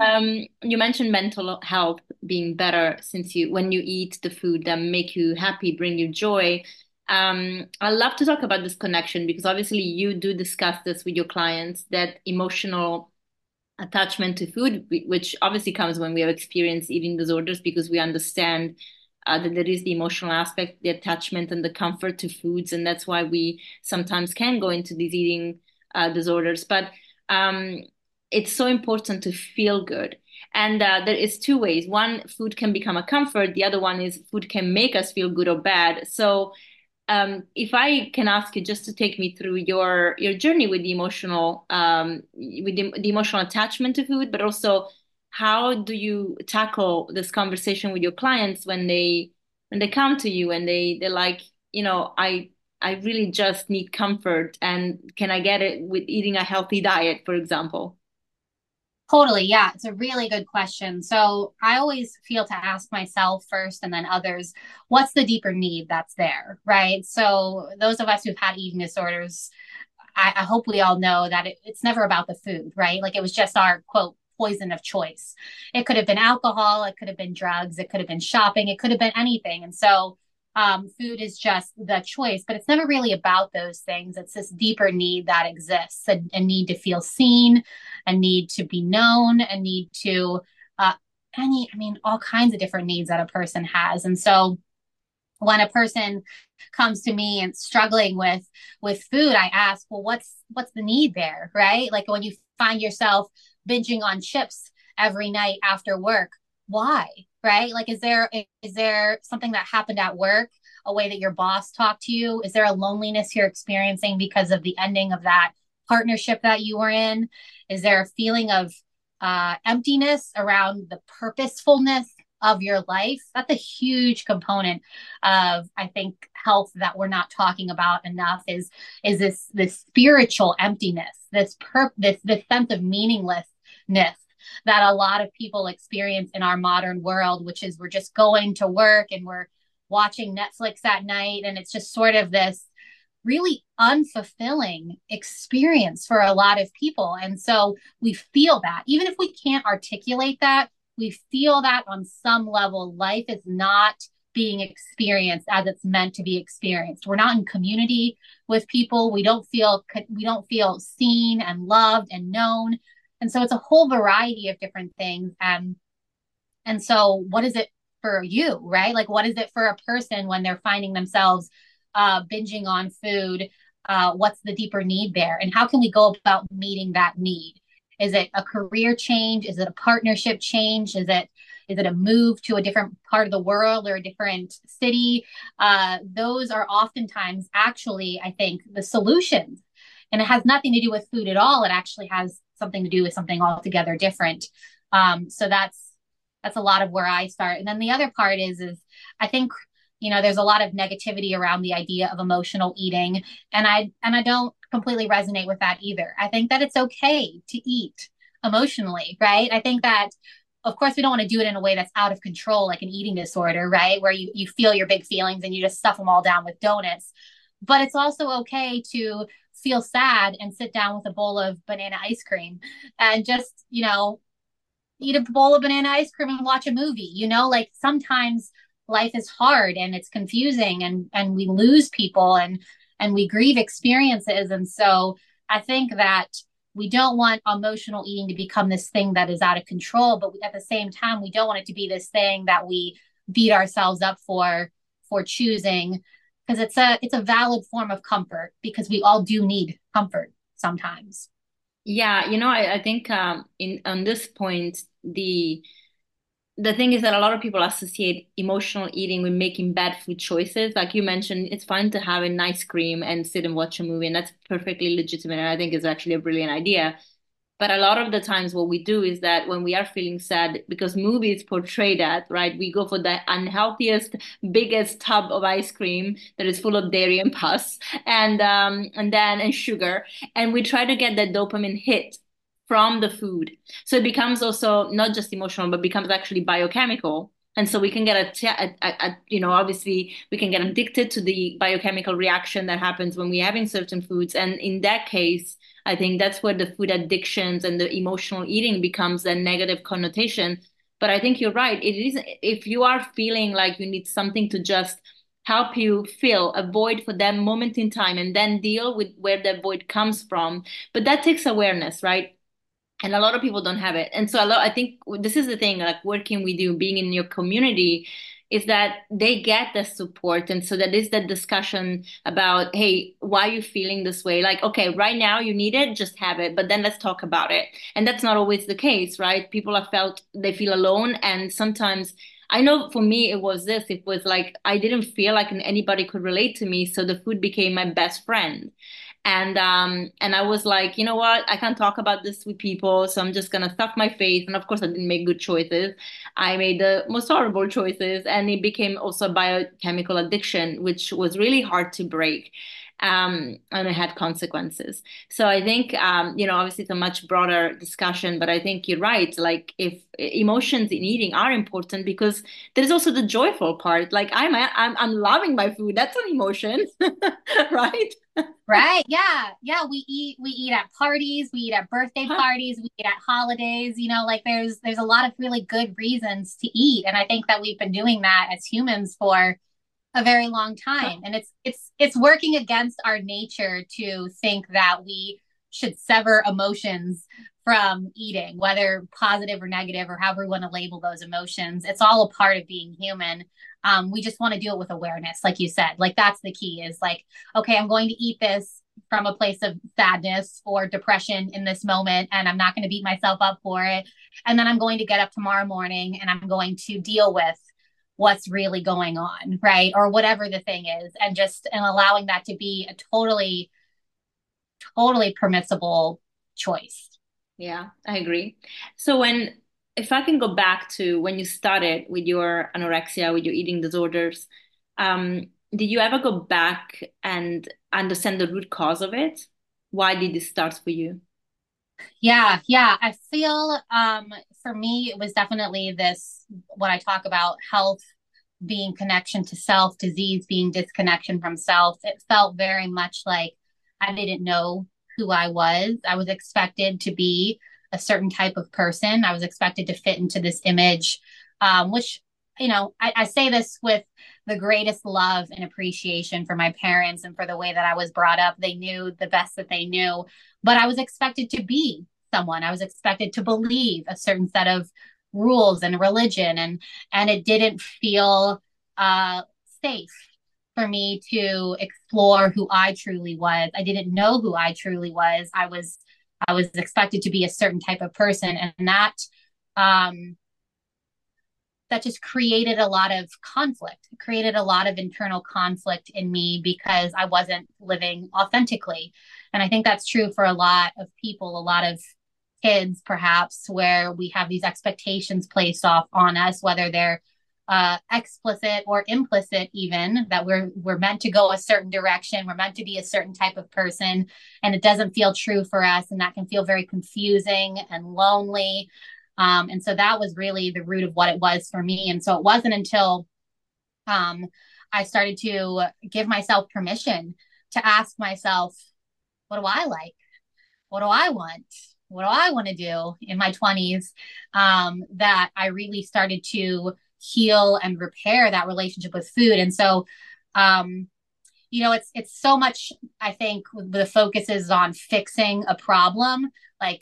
Um, you mentioned mental health being better since you when you eat the food that make you happy, bring you joy. Um, I love to talk about this connection because obviously you do discuss this with your clients that emotional attachment to food, which obviously comes when we have experienced eating disorders because we understand uh, that there is the emotional aspect, the attachment, and the comfort to foods, and that's why we sometimes can go into these eating uh, disorders. But um, it's so important to feel good. And uh, there is two ways. One, food can become a comfort. The other one is food can make us feel good or bad. So um, if I can ask you just to take me through your your journey with the emotional um, with the, the, emotional attachment to food, but also how do you tackle this conversation with your clients when they when they come to you and they they're like, you know, I I really just need comfort and can I get it with eating a healthy diet, for example? Totally. Yeah. It's a really good question. So I always feel to ask myself first and then others, what's the deeper need that's there? Right. So those of us who've had eating disorders, I, I hope we all know that it, it's never about the food, right? Like it was just our quote, poison of choice. It could have been alcohol, it could have been drugs, it could have been shopping, it could have been anything. And so um, food is just the choice, but it's never really about those things. It's this deeper need that exists a, a need to feel seen, a need to be known, a need to, uh, any, I mean, all kinds of different needs that a person has. And so when a person comes to me and struggling with with food i ask well what's what's the need there right like when you find yourself binging on chips every night after work why right? Like is there is there something that happened at work? A way that your boss talked to you? Is there a loneliness you're experiencing because of the ending of that partnership that you were in? Is there a feeling of uh, emptiness around the purposefulness of your life? That's a huge component of i think health that we're not talking about enough is is this this spiritual emptiness this per this this sense of meaninglessness that a lot of people experience in our modern world, which is we're just going to work and we're watching Netflix at night. And it's just sort of this really unfulfilling experience for a lot of people. And so we feel that, even if we can't articulate that, we feel that on some level, life is not being experienced as it's meant to be experienced. We're not in community with people. We don't feel we don't feel seen and loved and known. And so it's a whole variety of different things. And and so what is it for you, right? Like what is it for a person when they're finding themselves uh, binging on food? Uh, what's the deeper need there? And how can we go about meeting that need? Is it a career change? Is it a partnership change? Is it is it a move to a different part of the world or a different city? Uh, those are oftentimes actually, I think, the solutions. And it has nothing to do with food at all. It actually has something to do with something altogether different. Um, so that's that's a lot of where I start. And then the other part is is I think you know there's a lot of negativity around the idea of emotional eating. And i and i don't completely resonate with that either. I think that it's okay to eat emotionally right? I think that of course we don't want to do it in a way that's out of control like an eating disorder right? Where you you feel your big feelings and you just stuff them all down with donuts. But it's also okay to feel sad and sit down with a bowl of banana ice cream and just you know eat a bowl of banana ice cream and watch a movie you know like sometimes life is hard and it's confusing and and we lose people and and we grieve experiences. And so i think that we don't want emotional eating to become this thing that is out of control but at the same time we don't want it to be this thing that we beat ourselves up for for choosing because it's a it's a valid form of comfort because we all do need comfort sometimes yeah you know i, I think um in on this point the the thing is that a lot of people associate emotional eating with making bad food choices. Like you mentioned, it's fine to have an ice cream and sit and watch a movie, and that's perfectly legitimate. And I think it's actually a brilliant idea. But a lot of the times, what we do is that when we are feeling sad, because movies portray that, right? We go for the unhealthiest, biggest tub of ice cream that is full of dairy and pus, and um, and then and sugar, and we try to get that dopamine hit from the food. So it becomes also not just emotional, but becomes actually biochemical. And so we can get a, a, a, you know, obviously we can get addicted to the biochemical reaction that happens when we're having certain foods. And in that case, I think that's where the food addictions and the emotional eating becomes a negative connotation. But I think you're right. It is if you are feeling like you need something to just help you fill a void for that moment in time and then deal with where that void comes from. But that takes awareness, right? and a lot of people don't have it and so a lot i think this is the thing like working with you being in your community is that they get the support and so that is the discussion about hey why are you feeling this way? Like okay right now you need it just have it but then let's talk about it. And that's not always the case right? People have felt they feel alone and sometimes I know for me it was this. It was like I didn't feel like anybody could relate to me, so the food became my best friend and um and i was like you know what i can't talk about this with people so i'm just gonna stuff my face and of course i didn't make good choices i made the most horrible choices and it became also a biochemical addiction which was really hard to break um, and it had consequences. So I think, um, you know, obviously it's a much broader discussion, but I think you're right. Like if emotions in eating are important because there's also the joyful part. Like I'm, I'm, I'm loving my food. That's an emotion, right? Right? Yeah. Yeah we eat we eat at parties we eat at birthday parties we eat at holidays you know like there's there's a lot of really good reasons to eat and i think that we've been doing that as humans for a very long time and it's it's it's working against our nature to think that we should sever emotions from eating whether positive or negative or however we want to label those emotions. It's all a part of being human um, we just want to do it with awareness like you said like that's the key is like okay i'm going to eat this from a place of sadness or depression in this moment and i'm not going to beat myself up for it. And then i'm going to get up tomorrow morning and i'm going to deal with what's really going on right? Or whatever the thing is and just and allowing that to be a totally totally permissible choice. Yeah i agree. So when if I can go back to when you started with your anorexia, with your eating disorders, um, did you ever go back and understand the root cause of it? Why did it start for you? Yeah, yeah. I feel um, for me, it was definitely this what I talk about health being connection to self, disease being disconnection from self. It felt very much like I didn't know who I was. I was expected to be a certain type of person. I was expected to fit into this image, um, which, you know, I, I say this with the greatest love and appreciation for my parents and for the way that I was brought up. They knew the best that they knew, but I was expected to be someone. I was expected to believe a certain set of rules and religion, and and it didn't feel uh, safe for me to explore who I truly was. I didn't know who I truly was. I was I was expected to be a certain type of person, and that um, that just created a lot of conflict, it created a lot of internal conflict in me because I wasn't living authentically. And I think that's true for a lot of people, a lot of kids, perhaps, where we have these expectations placed off on us, whether they're uh, explicit or implicit even that we're we're meant to go a certain direction we're meant to be a certain type of person and it doesn't feel true for us and that can feel very confusing and lonely. Um, and so that was really the root of what it was for me. And so it wasn't until um, i started to give myself permission to ask myself what do i like? What do i want? What do i want to do in my 20s um, that i really started to heal and repair that relationship with food. And so, um, you know, it's it's so much. I think the focus is on fixing a problem, like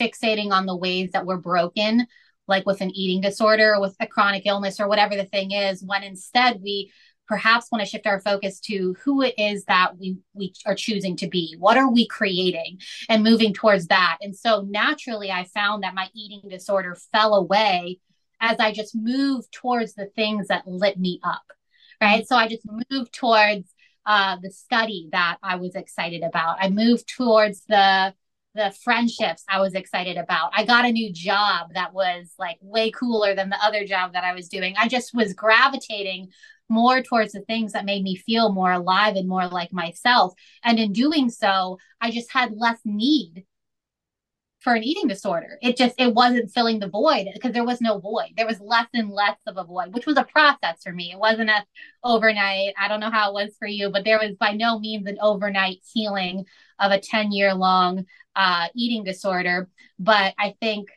fixating on the ways that we're broken, like with an eating disorder, with a chronic illness, or whatever the thing is. When instead we perhaps want to shift our focus to who it is that we we are choosing to be what are we creating and moving towards that and so naturally i found that my eating disorder fell away as I just moved towards the things that lit me up. Right. Mm-hmm. So I just moved towards uh, the study that I was excited about. I moved towards the the friendships I was excited about. I got a new job that was like way cooler than the other job that I was doing. I just was gravitating more towards the things that made me feel more alive and more like myself. And in doing so, I just had less need for an eating disorder. It just it wasn't filling the void because there was no void. There was less and less of a void, which was a process for me. It wasn't a overnight. I don't know how it was for you, but there was by no means an overnight healing of a 10 year long uh, eating disorder. But I think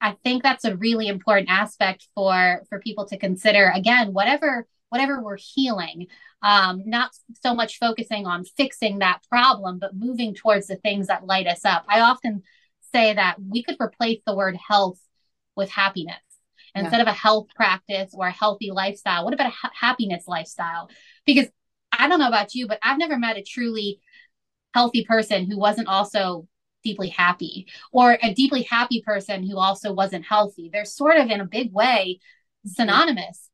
I think that's a really important aspect for for people to consider. Again, whatever whatever we're healing, um, not so much focusing on fixing that problem, but moving towards the things that light us up. I often say that we could replace the word health with happiness instead yeah. of a health practice or a healthy lifestyle. What about a ha- happiness lifestyle? Because I don't know about you, but I've never met a truly healthy person who wasn't also deeply happy or a deeply happy person who also wasn't healthy. They're sort of in a big way synonymous.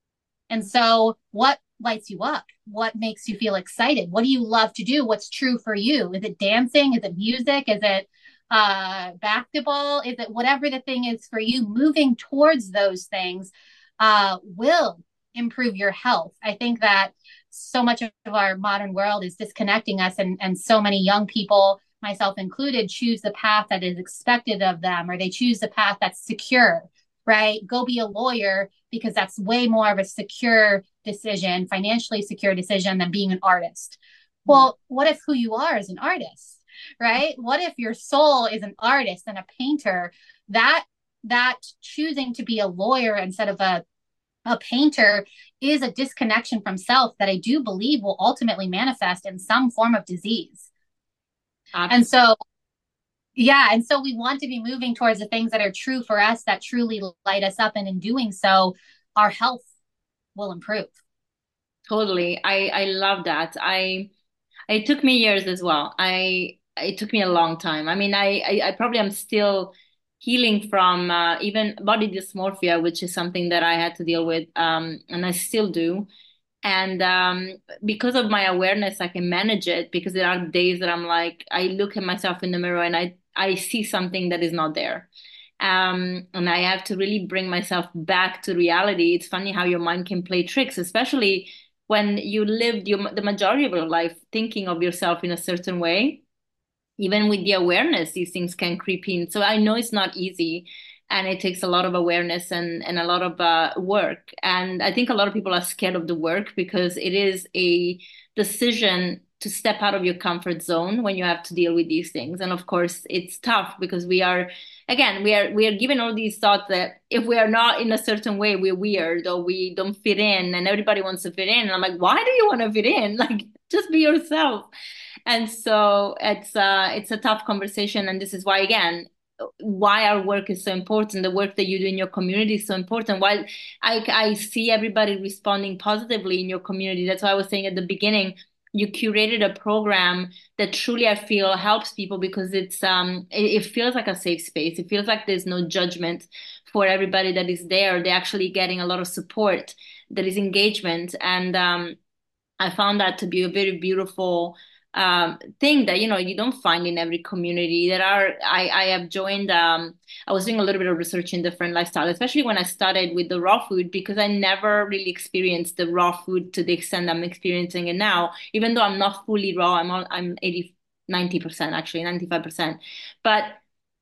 And so, what lights you up? What makes you feel excited? What do you love to do? What's true for you? Is it dancing? Is it music? Is it uh, basketball, is it whatever the thing is for you, moving towards those things uh, will improve your health. I think that so much of our modern world is disconnecting us, and, and so many young people, myself included, choose the path that is expected of them, or they choose the path that's secure, right? Go be a lawyer because that's way more of a secure decision, financially secure decision than being an artist. Well, what if who you are is an artist? Right? What if your soul is an artist and a painter? That that choosing to be a lawyer instead of a a painter is a disconnection from self that I do believe will ultimately manifest in some form of disease. Absolutely. And so yeah, and so we want to be moving towards the things that are true for us that truly light us up and in doing so our health will improve. Totally. I I love that. I it took me years as well. I it took me a long time. I mean, I, I, I probably am still healing from uh, even body dysmorphia, which is something that I had to deal with, um, and I still do. And um, because of my awareness, I can manage it. Because there are days that I'm like, I look at myself in the mirror and I I see something that is not there. Um, and I have to really bring myself back to reality. It's funny how your mind can play tricks, especially when you lived your, the majority of your life thinking of yourself in a certain way even with the awareness these things can creep in. So i know it's not easy and it takes a lot of awareness and, and a lot of uh, work. And i think a lot of people are scared of the work because it is a decision to step out of your comfort zone when you have to deal with these things. And of course it's tough because we are again we are we are given all these thoughts that if we are not in a certain way we're weird or we don't fit in and everybody wants to fit in. And i'm like why do you want to fit in? Like just be yourself and so it's uh it's a tough conversation and this is why again why our work is so important the work that you do in your community is so important while i i see everybody responding positively in your community that's why i was saying at the beginning you curated a program that truly I feel helps people because it's um it, it, feels like a safe space. It feels like there's no judgment for everybody that is there. They're actually getting a lot of support. There is engagement, and um, I found that to be a very beautiful um, thing that you know you don't find in every community. There are I I have joined. Um, I was doing a little bit of research in different lifestyles, especially when I started with the raw food because I never really experienced the raw food to the extent I'm experiencing it now. Even though I'm not fully raw, I'm on, I'm 80 90% actually 95% but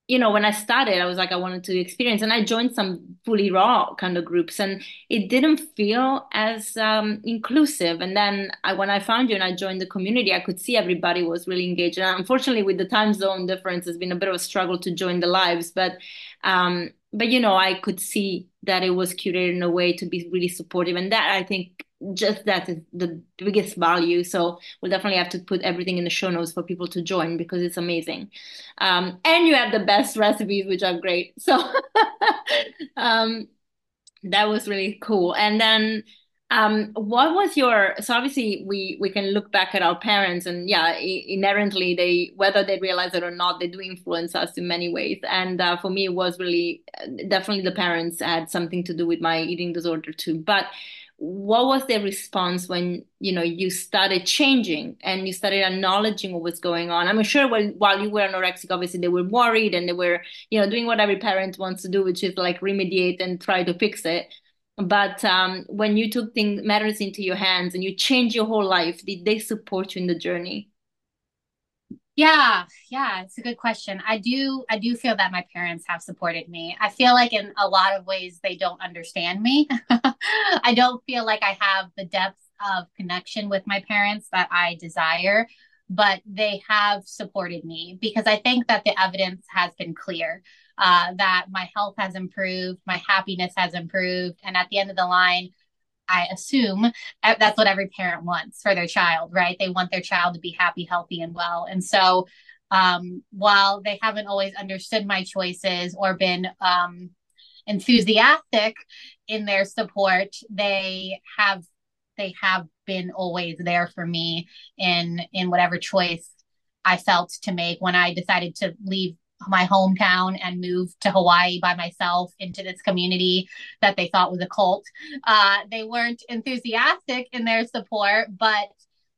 you know, when I started, I was like, I wanted to experience, and I joined some fully raw kind of groups, and it didn't feel as um, inclusive. And then I, when I found you and I joined the community, I could see everybody was really engaged. And unfortunately, with the time zone difference, it's been a bit of a struggle to join the lives. But, um, but you know, I could see that it was curated in a way to be really supportive, and that I think just that is the biggest value. So we'll definitely have to put everything in the show notes for people to join because it's amazing. Um, and you have the best recipes, which are great. So um, that was really cool. And then um, what was your so obviously we we can look back at our parents and yeah inherently they whether they realize it or not they do influence us in many ways. And uh, for me it was really definitely the parents had something to do with my eating disorder too. But what was their response when you know you started changing and you started acknowledging what was going on? I'm sure while, while you were anorexic obviously they were worried and they were you know doing what every parent wants to do which is like remediate and try to fix it but um, when you took things matters into your hands and you changed your whole life did they support you in the journey yeah, yeah, it's a good question. I do I do feel that my parents have supported me. I feel like in a lot of ways they don't understand me. I don't feel like I have the depth of connection with my parents that I desire, but they have supported me because I think that the evidence has been clear. Uh, that my health has improved, my happiness has improved, and at the end of the line, I assume that's what every parent wants for their child, right? They want their child to be happy, healthy, and well. And so, um, while they haven't always understood my choices or been um, enthusiastic in their support, they have they have been always there for me in in whatever choice I felt to make when I decided to leave my hometown and move to Hawaii by myself into this community that they thought was a cult. Uh, they weren't enthusiastic in their support, but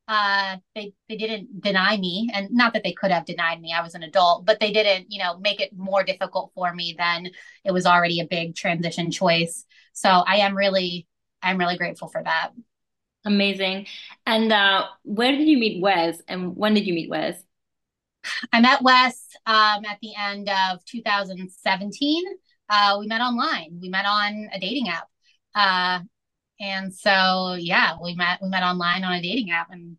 uh, they they didn't deny me, and not that they could have denied me. I was an adult, but they didn't, you know, make it more difficult for me than it was already a big transition choice. So I am really, I'm really grateful for that. Amazing. And uh, where did you meet Wes, and when did you meet Wes? I met Wes um, at the end of 2017. Uh, we met online. We met on a dating app. Uh, and so, yeah, we met, we met online on a dating app and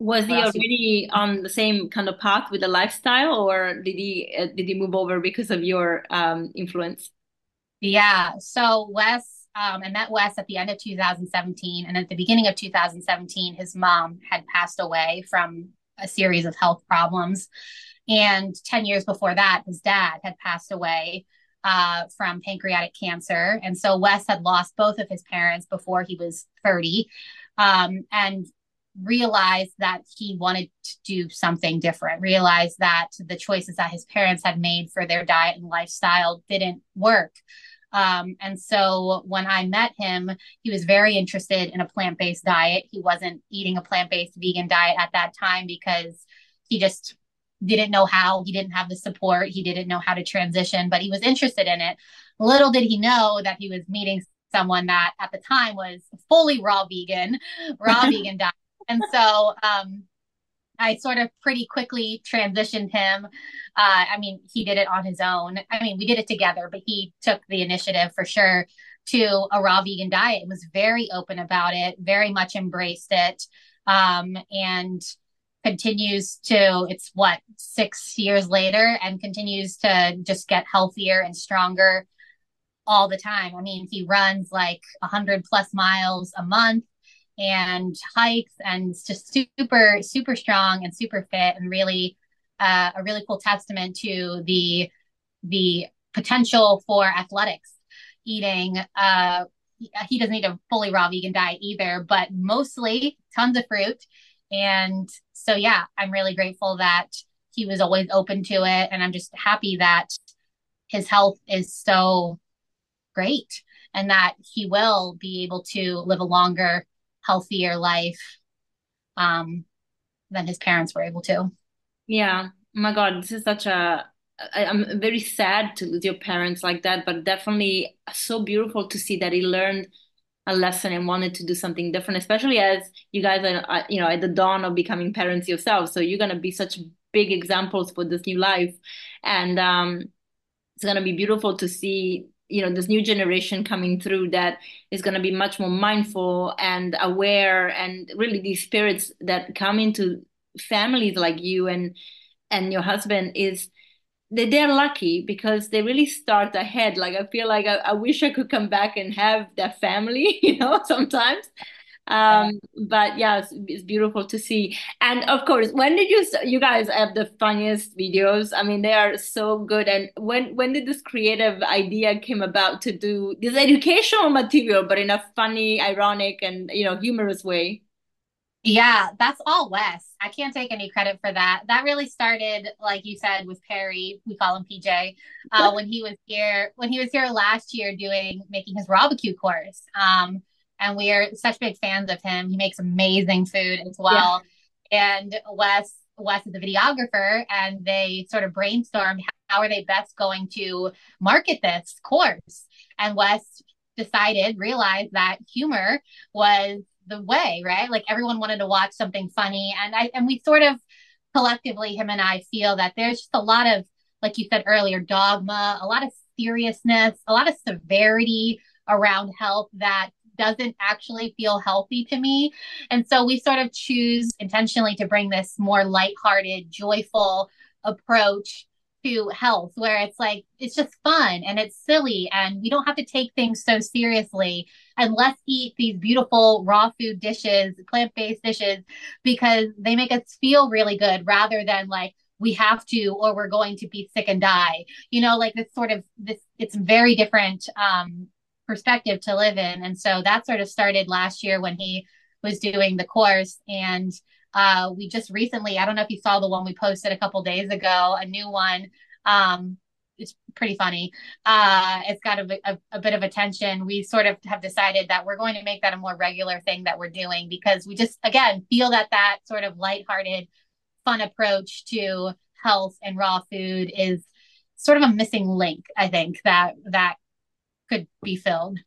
was he already on the same kind of path with the lifestyle or did he uh, did he move over because of your um, influence yeah so wes um, i met wes at the end of 2017 and at the beginning of 2017 his mom had passed away from a series of health problems. And 10 years before that, his dad had passed away uh, from pancreatic cancer. And so Wes had lost both of his parents before he was 30 um, and realized that he wanted to do something different, realized that the choices that his parents had made for their diet and lifestyle didn't work. Um, and so when I met him, he was very interested in a plant based diet. He wasn't eating a plant based vegan diet at that time because he just didn't know how. He didn't have the support. He didn't know how to transition, but he was interested in it. Little did he know that he was meeting someone that at the time was fully raw vegan, raw vegan diet. And so um, I sort of pretty quickly transitioned him. Uh, I mean, he did it on his own. I mean, we did it together, but he took the initiative for sure to a raw vegan diet and was very open about it, very much embraced it, um, and continues to, it's what, six years later, and continues to just get healthier and stronger all the time. I mean, he runs like 100 plus miles a month and hikes and just super super strong and super fit and really uh, a really cool testament to the the potential for athletics eating uh, he doesn't eat a fully raw vegan diet either but mostly tons of fruit. And so yeah i'm really grateful that he was always open to it. And i'm just happy that his health is so great and that he will be able to live a longer healthier life. Um, than his parents were able to. Yeah. Oh my God, this is such a I, I'm very sad to lose your parents like that, but definitely so beautiful to see that he learned a lesson and wanted to do something different, especially as you guys are, you know, at the dawn of becoming parents yourself. So you're going to be such big examples for this new life. And um, it's going to be beautiful to see, you know, this new generation coming through that is going to be much more mindful and aware and really these spirits that come into families like you and and your husband is they, they're lucky because they really start ahead. Like I feel like I, I wish I could come back and have that family, you know, sometimes. Um, but yeah, it's, it's, beautiful to see. And of course, when did you you guys have the funniest videos? I mean, they are so good. And when when did this creative idea came about to do this educational material, but in a funny, ironic, and you know, humorous way? Yeah, that's all Wes. I can't take any credit for that. That really started, like you said, with Perry. We call him PJ. Uh, when he was here, when he was here last year, doing making his barbecue course. Um, and we are such big fans of him. He makes amazing food as well. Yeah. And Wes, Wes is the videographer, and they sort of brainstormed how are they best going to market this course. And Wes decided, realized that humor was the way, right? Like everyone wanted to watch something funny. And I and we sort of collectively, him and I feel that there's just a lot of, like you said earlier, dogma, a lot of seriousness, a lot of severity around health that doesn't actually feel healthy to me. And so we sort of choose intentionally to bring this more lighthearted, joyful approach to health where it's like it's just fun and it's silly and we don't have to take things so seriously and let's eat these beautiful raw food dishes plant-based dishes because they make us feel really good rather than like we have to or we're going to be sick and die you know like this sort of this it's very different um perspective to live in and so that sort of started last year when he was doing the course and uh, we just recently, I don't know if you saw the one we posted a couple days ago, a new one. Um, it's pretty funny. Uh, it's got a, a, a, bit of attention. We sort of have decided that we're going to make that a more regular thing that we're doing because we just, again, feel that that sort of lighthearted, fun approach to health and raw food is sort of a missing link. I think that that could be filled.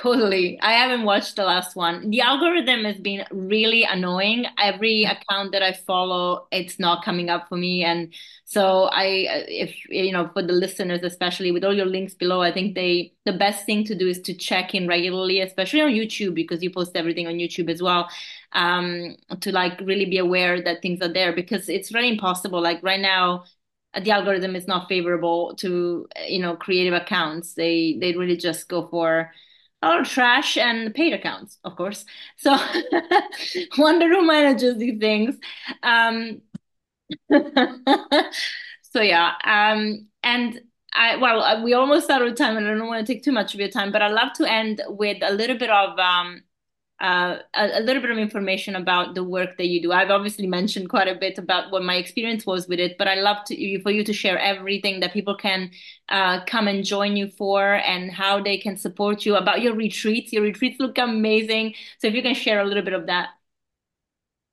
Totally. I haven't watched the last one. The algorithm has been really annoying. Every account that I follow, it's not coming up for me. And so I, if, you know, for the listeners, especially with all your links below, I think they, the best thing to do is to check in regularly, especially on YouTube, because you post everything on YouTube as well. Um, to like really be aware that things are there because it's really impossible. Like right now, the algorithm is not favorable to, you know, creative accounts. They, they really just go for, all trash and paid accounts, of course. So Wonder who manages these things. Um, so yeah, um, and I well, uh, we almost out of time, and I don't want to take too much of your time, but I'd love to end with a little bit of um, uh, a, a, little bit of information about the work that you do. I've obviously mentioned quite a bit about what my experience was with it, but I love to for you to share everything that people can uh, come and join you for, and how they can support you. About your retreats, your retreats look amazing. So if you can share a little bit of that.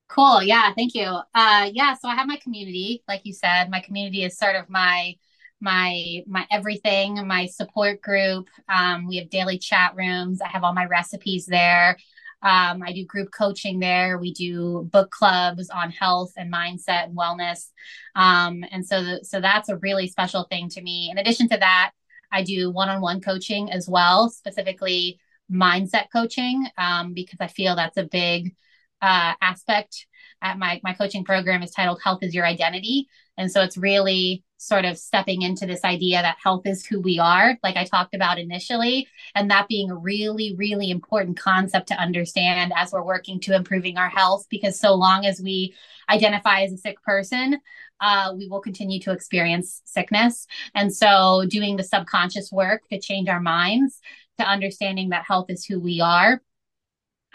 Cool. Yeah. Thank you. Uh, yeah. So I have my community, like you said. My community is sort of my my my everything my support group um, we have daily chat rooms i have all my recipes there um, I do group coaching there. We do book clubs on health and mindset and wellness. Um, and so, the, so that's a really special thing to me. In addition to that, I do one-on-one coaching as well, specifically mindset coaching, um, because I feel that's a big uh, aspect. At my my coaching program is titled "Health is Your Identity," and so it's really sort of stepping into this idea that health is who we are, like I talked about initially, and that being a really, really important concept to understand as we're working to improving our health. Because so long as we identify as a sick person, uh, we will continue to experience sickness. And so, doing the subconscious work to change our minds to understanding that health is who we are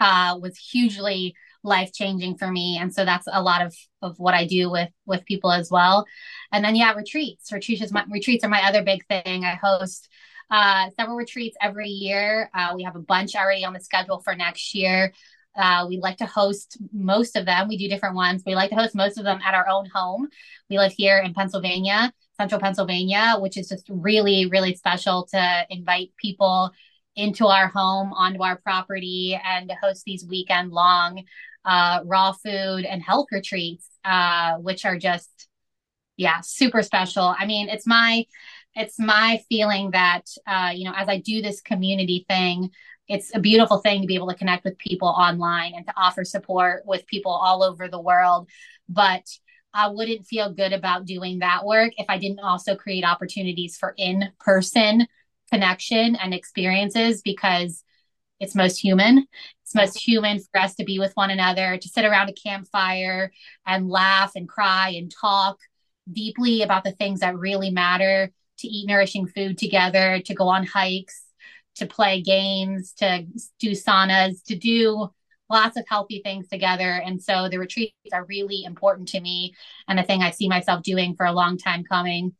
uh, was hugely life changing for me and so that's a lot of of what i do with with people as well and then yeah retreats retreats my retreats are my other big thing i host uh, several retreats every year uh, we have a bunch already on the schedule for next year Uh, we like to host most of them. We do different ones. We like to host most of them at our own home. We live here in Pennsylvania, central Pennsylvania, which is just really, really special to invite people into our home, onto our property, and to host these weekend long uh, raw food and health retreats, uh, which are just, yeah, super special. I mean, it's my, it's my feeling that, uh, you know, as I do this community thing, it's a beautiful thing to be able to connect with people online and to offer support with people all over the world. But I wouldn't feel good about doing that work if I didn't also create opportunities for in person connection and experiences because it's most human. It's most human for us to be with one another, to sit around a campfire and laugh and cry and talk deeply about the things that really matter, to eat nourishing food together, to go on hikes, to play games, to do saunas, to do lots of healthy things together. And so the retreats are really important to me and a thing I see myself doing for a long time coming.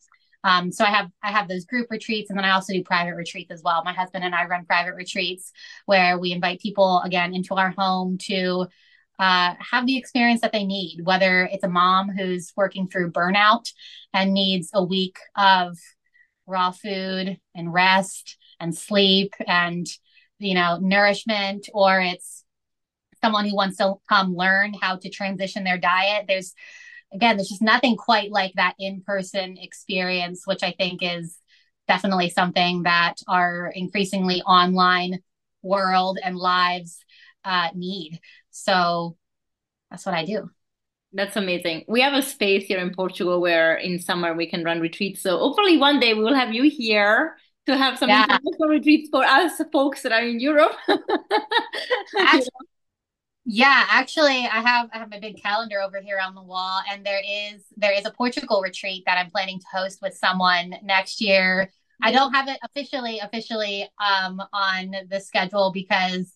Um, so I have I have those group retreats, and then I also do private retreats as well. My husband and I run private retreats where we invite people again into our home to uh, have the experience that they need. Whether it's a mom who's working through burnout and needs a week of raw food and rest and sleep and you know nourishment, or it's someone who wants to come learn how to transition their diet. There's again, there's just nothing quite like that in person experience, which I think is definitely something that our increasingly online world and lives uh, need. So that's what I do. That's amazing. We have a space here in Portugal where in summer we can run retreats. So hopefully one day we will have you here to have some yeah. retreats for us folks that are in Europe. Actually, yeah, actually, I have I have my big calendar over here on the wall, and there is there is a Portugal retreat that I'm planning to host with someone next year. I don't have it officially officially um, on the schedule because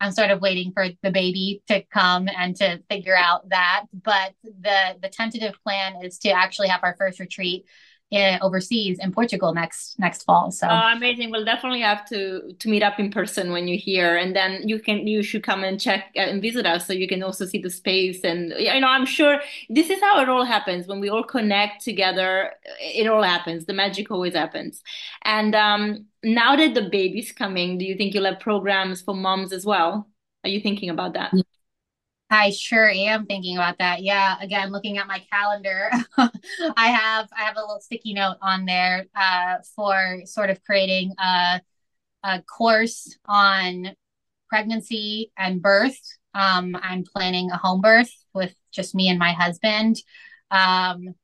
I'm sort of waiting for the baby to come and to figure out that. But the the tentative plan is to actually have our first retreat in, overseas in Portugal next next fall. So oh, amazing! We'll definitely have to to meet up in person when you're here, and then you can you should come and check uh, and visit us so you can also see the space. And you know, I'm sure this is how it all happens when we all connect together. It all happens. The magic always happens. And um, now that the baby's coming, do you think you'll have programs for moms as well? Are you thinking about that? I sure am thinking about that. Yeah, again, looking at my calendar, I have I have a little sticky note on there uh, for sort of creating a, a course on pregnancy and birth. Um, I'm planning a home birth with just me and my husband. Um,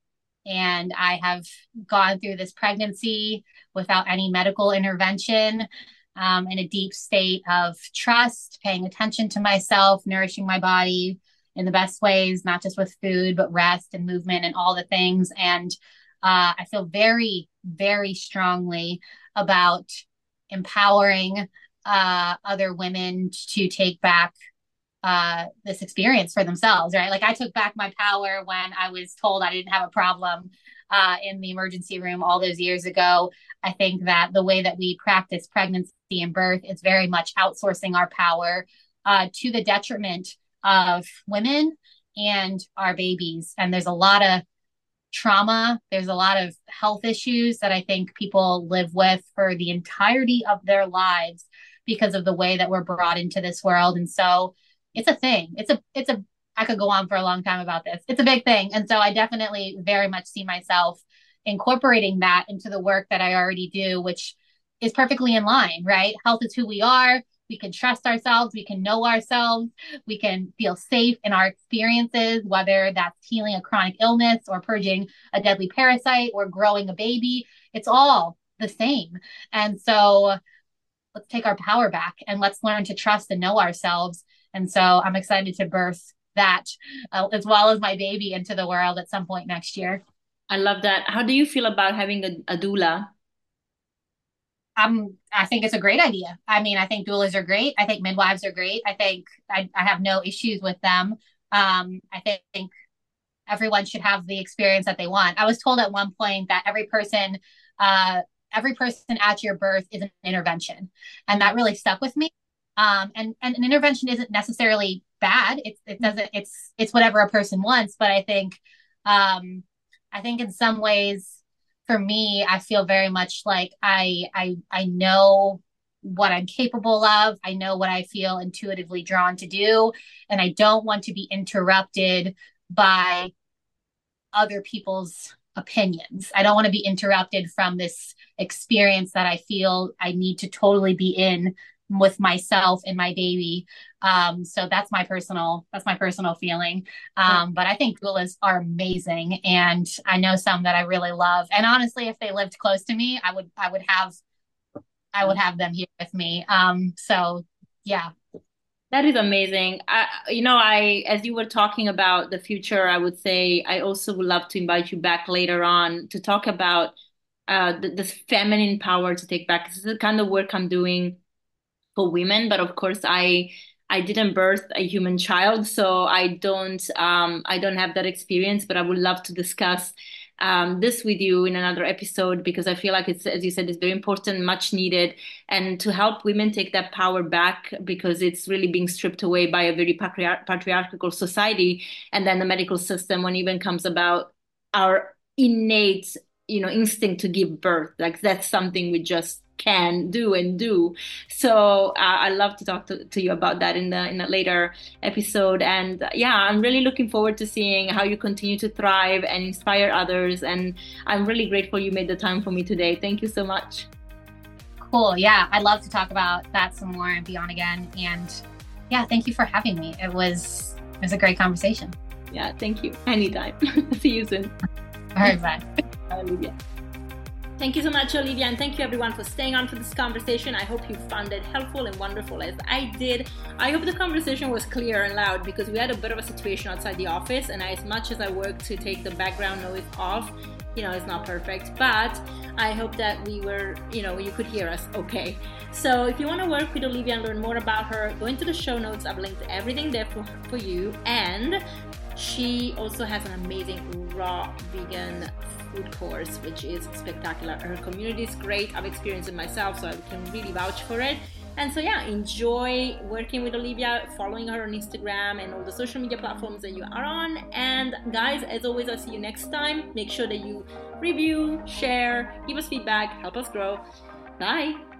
and I have gone through this pregnancy without any medical intervention um, in a deep state of trust, paying attention to myself, nourishing my body in the best ways, not just with food, but rest and movement and all the things. And uh, I feel very, very strongly about empowering uh, other women to take back uh, this experience for themselves, right? Like I took back my power when I was told I didn't have a problem uh, in the emergency room all those years ago. I think that the way that we practice pregnancy and birth is very much outsourcing our power uh, to the detriment of women and our babies. And there's a lot of trauma, there's a lot of health issues that I think people live with for the entirety of their lives because of the way that we're brought into this world. And so it's a thing. It's a it's a I could go on for a long time about this. It's a big thing. And so I definitely very much see myself incorporating that into the work that I already do, which is perfectly in line, right? Health is who we are. We can trust ourselves. We can know ourselves. We can feel safe in our experiences, whether that's healing a chronic illness or purging a deadly parasite or growing a baby. It's all the same. And so let's take our power back and let's learn to trust and know ourselves. And so I'm excited to birth that uh, as well as my baby into the world at some point next year. I love that. How do you feel about having a, a doula? Um, I think it's a great idea. I mean, I think doulas are great. I think midwives are great. I think I, I have no issues with them. Um, I think everyone should have the experience that they want. I was told at one point that every person, uh, every person at your birth is an intervention, and that really stuck with me. Um, and, and an intervention isn't necessarily bad. It, it doesn't, it's, it's whatever a person wants. But I think, um, I think in some ways for me, I feel very much like I, I, I know what I'm capable of. I know what I feel intuitively drawn to do. And I don't want to be interrupted by other people's opinions. I don't want to be interrupted from this experience that I feel I need to totally be in with myself and my baby. Um, so that's my personal that's my personal feeling. Um, but I think doulas are amazing, and I know some that I really love. And honestly, if they lived close to me, I would I would have I would have them here with me. Um, so yeah. That is amazing. I, you know, I as you were talking about the future, I would say I also would love to invite you back later on to talk about uh, the, this feminine power to take back. This is the kind of work I'm doing for women, but of course, I I didn't birth a human child, so I don't um, I don't have that experience. But I would love to discuss um, this with you in another episode because I feel like it's, as you said, it's very important, much needed, and to help women take that power back because it's really being stripped away by a very patriar- patriarchal society. And then the medical system, when even comes about our innate, you know, instinct to give birth, like that's something we just can do and do. So uh, I love to talk to, to, you about that in the in a later episode. And uh, yeah, I'm really looking forward to seeing how you continue to thrive and inspire others. And I'm really grateful you made the time for me today. Thank you so much. Cool. Yeah, I'd love to talk about that some more and be on again. And yeah, thank you for having me. It was it was a great conversation. Yeah, thank you. Anytime. See you soon. All right, bye. Bye, Olivia. Thank you so much, Olivia, and thank you everyone for staying on for this conversation. I hope you found it helpful and wonderful as I did. I hope the conversation was clear and loud because we had a bit of a situation outside the office, and as much as I worked to take the background noise off, you know, it's not perfect, but I hope that we were, you know, you could hear us okay. So if you want to work with Olivia and learn more about her, go into the show notes. I've linked everything there for, for you. And she also has an amazing raw vegan food course, which is spectacular. Her community is great. I've experienced it myself, so I can really vouch for it. And so, yeah, enjoy working with Olivia, following her on Instagram and all the social media platforms that you are on. And guys, as always, I'll see you next time. Make sure that you review, share, give us feedback, help us grow. Bye.